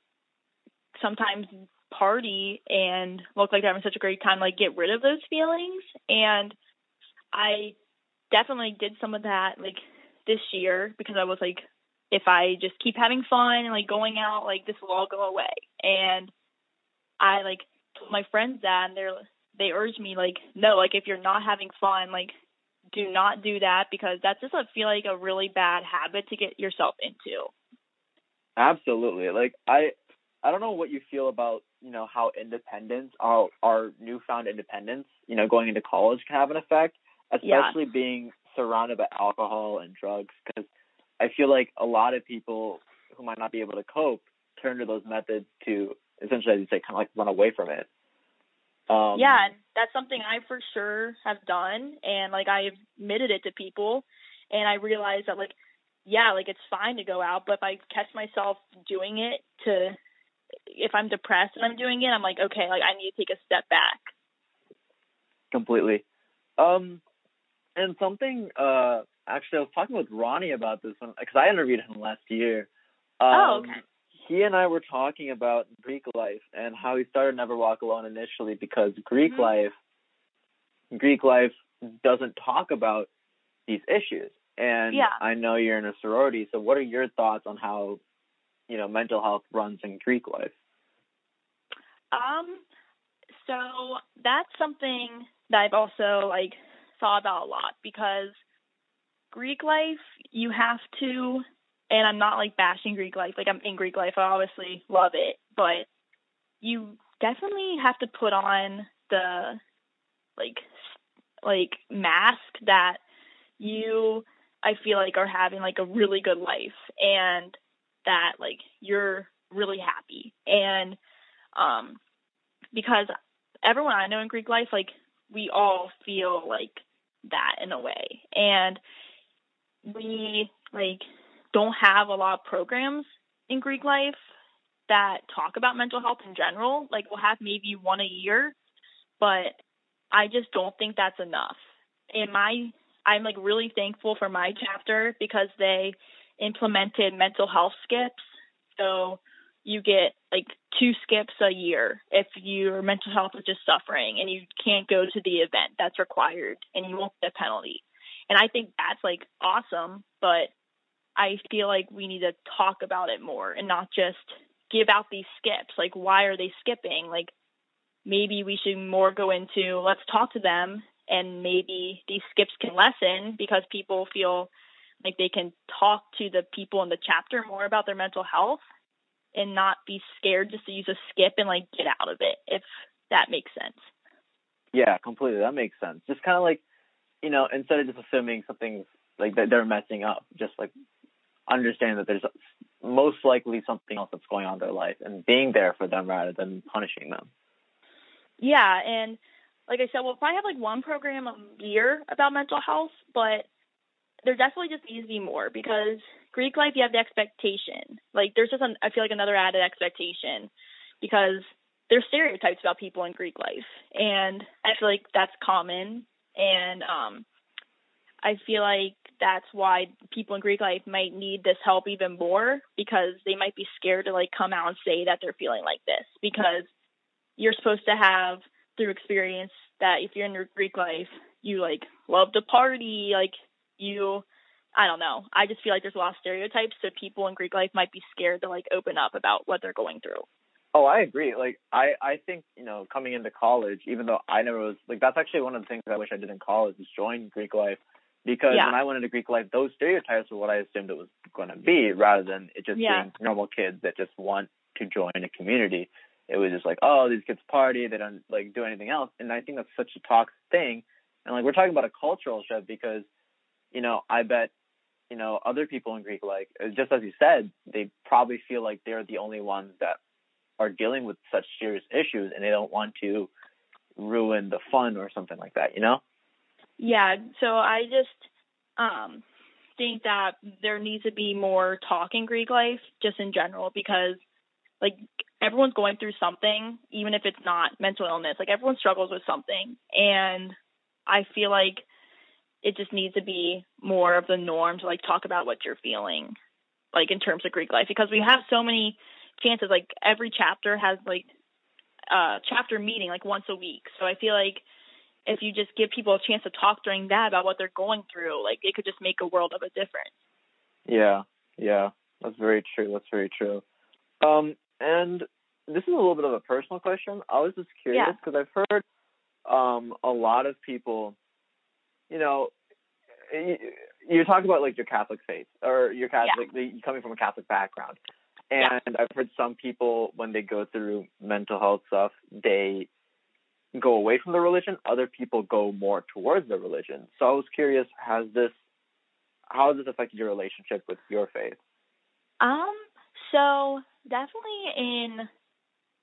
sometimes party and look like they're having such a great time, like get rid of those feelings. And I definitely did some of that like this year because I was like, if I just keep having fun and like going out, like this will all go away. And I like told my friends that and they're they urged me like, no, like if you're not having fun, like do not do that because that's just I feel like a really bad habit to get yourself into. Absolutely. Like I I don't know what you feel about, you know, how independence our our newfound independence, you know, going into college can have an effect, Yeah. especially being surrounded by alcohol and drugs cuz I feel like a lot of people who might not be able to cope turn to those methods to essentially as you say kind of like run away from it. Um yeah, that's something I for sure have done and like I've admitted it to people and I realized that like yeah, like it's fine to go out, but if I catch myself doing it to if I'm depressed and I'm doing it, I'm like, okay, like I need to take a step back. completely. Um, and something. Uh, actually, I was talking with Ronnie about this one because I interviewed him last year. Um, Oh, okay. He and I were talking about Greek life and how he started Never Walk Alone initially because Greek Mhm. life, Greek life doesn't talk about these issues. And Yeah. I know you're in a sorority, so what are your thoughts on how, you know, mental health runs in Greek life? Um, so that's something that I've also like thought about a lot because Greek life, you have to, and I'm not like bashing Greek life. Like I'm in Greek life, I obviously love it, but you definitely have to put on the like like mask that you I feel like are having like a really good life and that like you're really happy and um because everyone I know in Greek life like we all feel like that in a way and we like don't have a lot of programs in Greek life that talk about mental health in general. Like we'll have maybe one a year but I just don't think that's enough. And my I'm like really thankful for my chapter because they implemented mental health skips. So you get like two skips a year if your mental health is just suffering and you can't go to the event that's required and you won't get a penalty. And I think that's like awesome, but I feel like we need to talk about it more and not just give out these skips. Like why are they skipping? Like maybe we should more go into let's talk to them and maybe these skips can lessen because people feel like they can talk to the people in the chapter more about their mental health and not be scared just to use a skip and like get out of it if that makes sense. Yeah, completely. That makes sense. Just kind of like, you know, instead of just assuming something's like that they're messing up, just like understand that there's most likely something else that's going on in their life and being there for them rather than punishing them. Yeah, and like I said, we'll probably have like one program a year about mental health, but there definitely just needs to be more because Greek life you have the expectation. Like there's just an, I feel like another added expectation because there's stereotypes about people in Greek life and I feel like that's common and um I feel like that's why people in Greek life might need this help even more because they might be scared to like come out and say that they're feeling like this because you're supposed to have through experience that if you're in your Greek life, you like love to party, like you I don't know. I just feel like there's a lot of stereotypes so people in Greek life might be scared to like open up about what they're going through. Oh, I agree. Like I, I think, you know, coming into college, even though I never was like that's actually one of the things I wish I did in college is join Greek life. Because Yeah. when I went into Greek life, those stereotypes were what I assumed it was gonna be, rather than it just Yeah. being normal kids that just want to join a community. It was just like, oh, these kids party, they don't like do anything else. And I think that's such a toxic thing. And like we're talking about a cultural shift because, you know, I bet, you know, other people in Greek like just as you said, they probably feel like they're the only ones that are dealing with such serious issues and they don't want to ruin the fun or something like that, you know? Yeah, so I just um think that there needs to be more talk in Greek life just in general because like everyone's going through something even if it's not mental illness. Like everyone struggles with something and I feel like it just needs to be more of the norm to like talk about what you're feeling like in terms of Greek life because we have so many chances like every chapter has like uh chapter meeting like once a week. So I feel like if you just give people a chance to talk during that about what they're going through, like it could just make a world of a difference. Yeah, yeah, that's very true. That's very true. Um, and this is a little bit of a personal question. I was just curious because yeah. I've heard um a lot of people, you know, you, you talk about like your Catholic faith or your Catholic, yeah. the, coming from a Catholic background. And yeah. I've heard some people when they go through mental health stuff, they go away from the religion. Other people go more towards the religion. So I was curious, has this, how has this affected your relationship with your faith? Um. So definitely in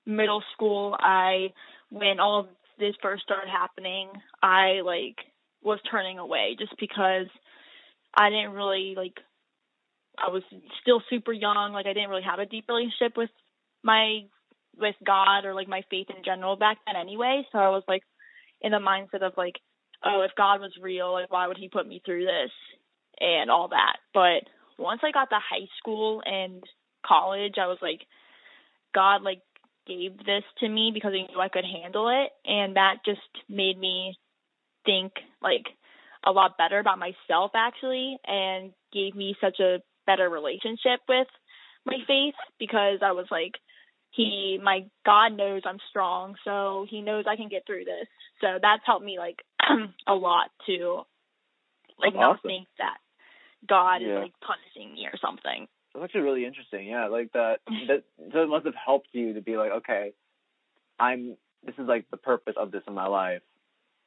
middle school, I when all this first started happening, I like was turning away just because I didn't really like I was still super young, like I didn't really have a deep relationship with my with God or like my faith in general back then anyway. So I was like in the mindset of like, oh, if God was real, like why would he put me through this and all that. But once I got to high school and college, I was like, God like gave this to me because he knew I could handle it and that just made me think like a lot better about myself actually and gave me such a better relationship with my faith because I was like he my god knows i'm strong so he knows i can get through this so that's helped me like a lot to like that's not think that god Yeah. is like punishing me or something That's actually really interesting. Yeah, like that. That so it must have helped you to be like, okay, I'm. This is like the purpose of this in my life,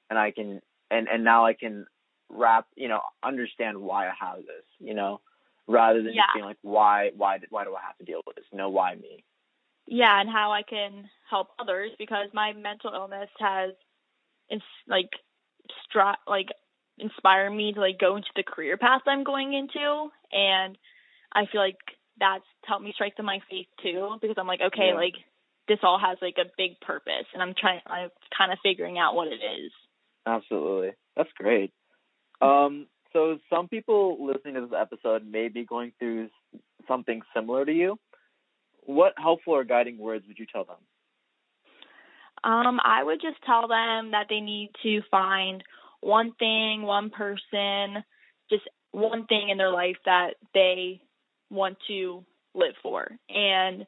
and I can, and and now I can wrap, you know, understand why I have this, you know, rather than Yeah. just being like, why, why, why do I have to deal with this? No, why me? yeah and how i can help others because my mental illness has ins- like stri- like inspired me to like go into the career path i'm going into and i feel like that's helped me strengthen my faith too because i'm like okay Yeah. like this all has like a big purpose and i'm trying i'm kind of figuring out what it is Absolutely, that's great. Um, so some people listening to this episode may be going through something similar to you. What helpful or guiding words would you tell them? Um, I would just tell them that they need to find one thing, one person, just one thing in their life that they want to live for. And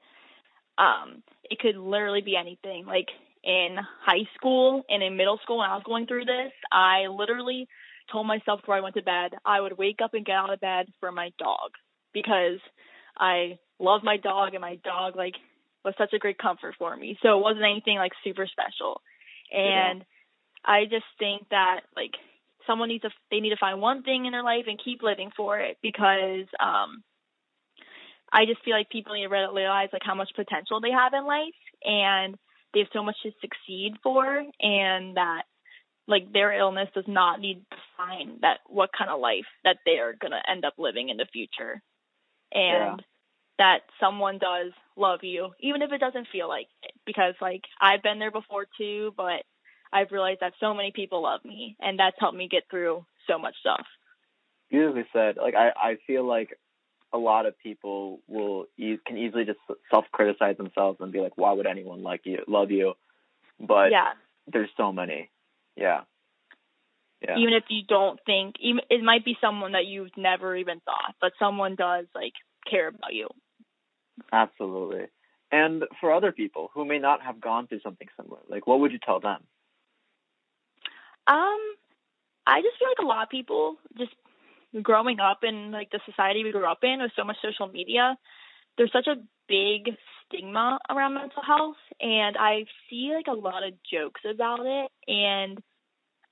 um, it could literally be anything. Like in high school and in middle school when I was going through this, I literally told myself before I went to bed, I would wake up and get out of bed for my dog because I love my dog and my dog like was such a great comfort for me. So it wasn't anything like super special. And I just think that like someone needs to they need to find one thing in their life and keep living for it because um I just feel like people need to re- realize like how much potential they have in life and they have so much to succeed for and that like their illness does not need to define that what kind of life that they are going to end up living in the future and that someone does love you even if it doesn't feel like it because like I've been there before too but I've realized that so many people love me and that's helped me get through so much stuff Beautifully said. Like I, I feel like a lot of people will e- can easily just self criticize themselves and be like, why would anyone like you, love you? But yeah there's so many. Yeah. Yeah. even if you don't think even it might be someone that you've never even thought but someone does like care about you Absolutely. And for other people who may not have gone through something similar, like what would you tell them? Um, I just feel like a lot of people just growing up in like the society we grew up in with so much social media, there's such a big stigma around mental health and I see like a lot of jokes about it and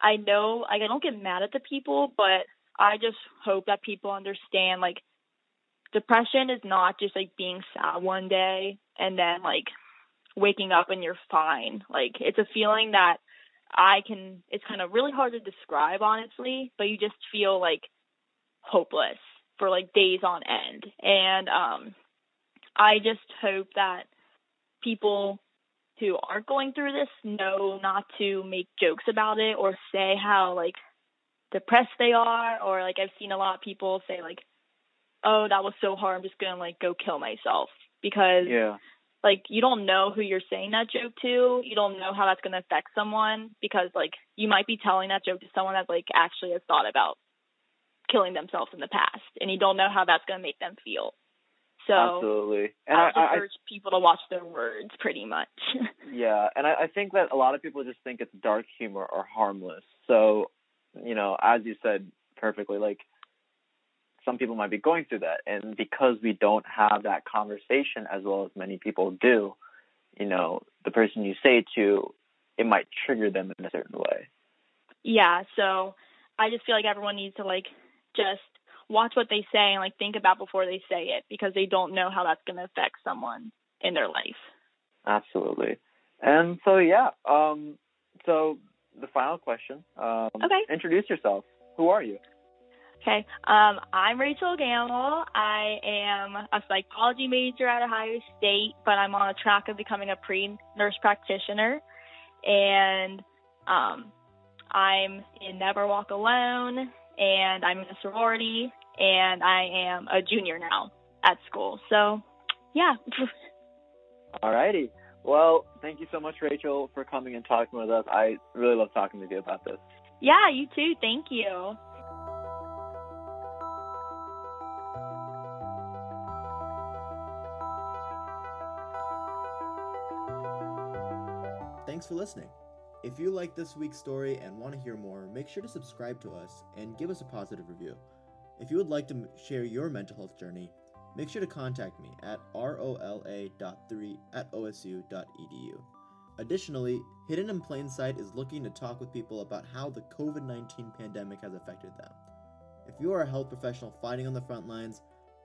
I know like I don't get mad at the people, but I just hope that people understand like depression is not just like being sad one day and then like waking up and you're fine. Like it's a feeling that I can it's kind of really hard to describe honestly, but you just feel like hopeless for like days on end. And um I just hope that people who aren't going through this know not to make jokes about it or say how like depressed they are. Or like I've seen a lot of people say like oh that was so hard. I'm just going to like go kill myself. Because Yeah. like you don't know who you're saying that joke to. You don't know how that's going to affect someone because like you might be telling that joke to someone that like actually has thought about killing themselves in the past and you don't know how that's going to make them feel so Absolutely. And I I, I, urge people to watch their words pretty much Yeah, and I, I think that a lot of people just think it's dark humor or harmless. So, you know, as you said perfectly, like some people might be going through that, and because we don't have that conversation as well as many people do, you know, the person you say to, it might trigger them in a certain way. yeah so i just feel like everyone needs to like just watch what they say and like think about before they say it because they don't know how that's going to affect someone in their life Absolutely. And so, yeah. Um. So the final question. Um, Okay. Introduce yourself. Who are you? Okay. Um, I'm Rachel Gamble. I am a psychology major at Ohio State, but I'm on a track of becoming a pre nurse practitioner. And um, I'm in Never Walk Alone, and I'm in a sorority, and I am a junior now at school. So, yeah. Alrighty. Well, thank you so much, Rachel, for coming and talking with us. I really love talking with you about this. yeah, you too. Thank you. Thanks for listening. If you like this week's story and want to hear more, make sure to subscribe to us and give us a positive review. If you would like to share your mental health journey, make sure to contact me at rola.3 at osu.edu. Additionally, Hidden in Plain Sight is looking to talk with people about how the COVID 19 pandemic has affected them. If you are a health professional fighting on the front lines,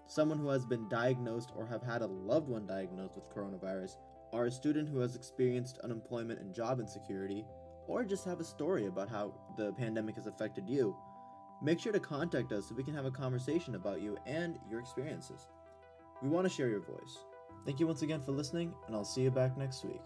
someone who has been diagnosed or have had a loved one diagnosed with coronavirus, are a student who has experienced unemployment and job insecurity, or just have a story about how the pandemic has affected you, make sure to contact us so we can have a conversation about you and your experiences. We want to share your voice. Thank you once again for listening, and I'll see you back next week.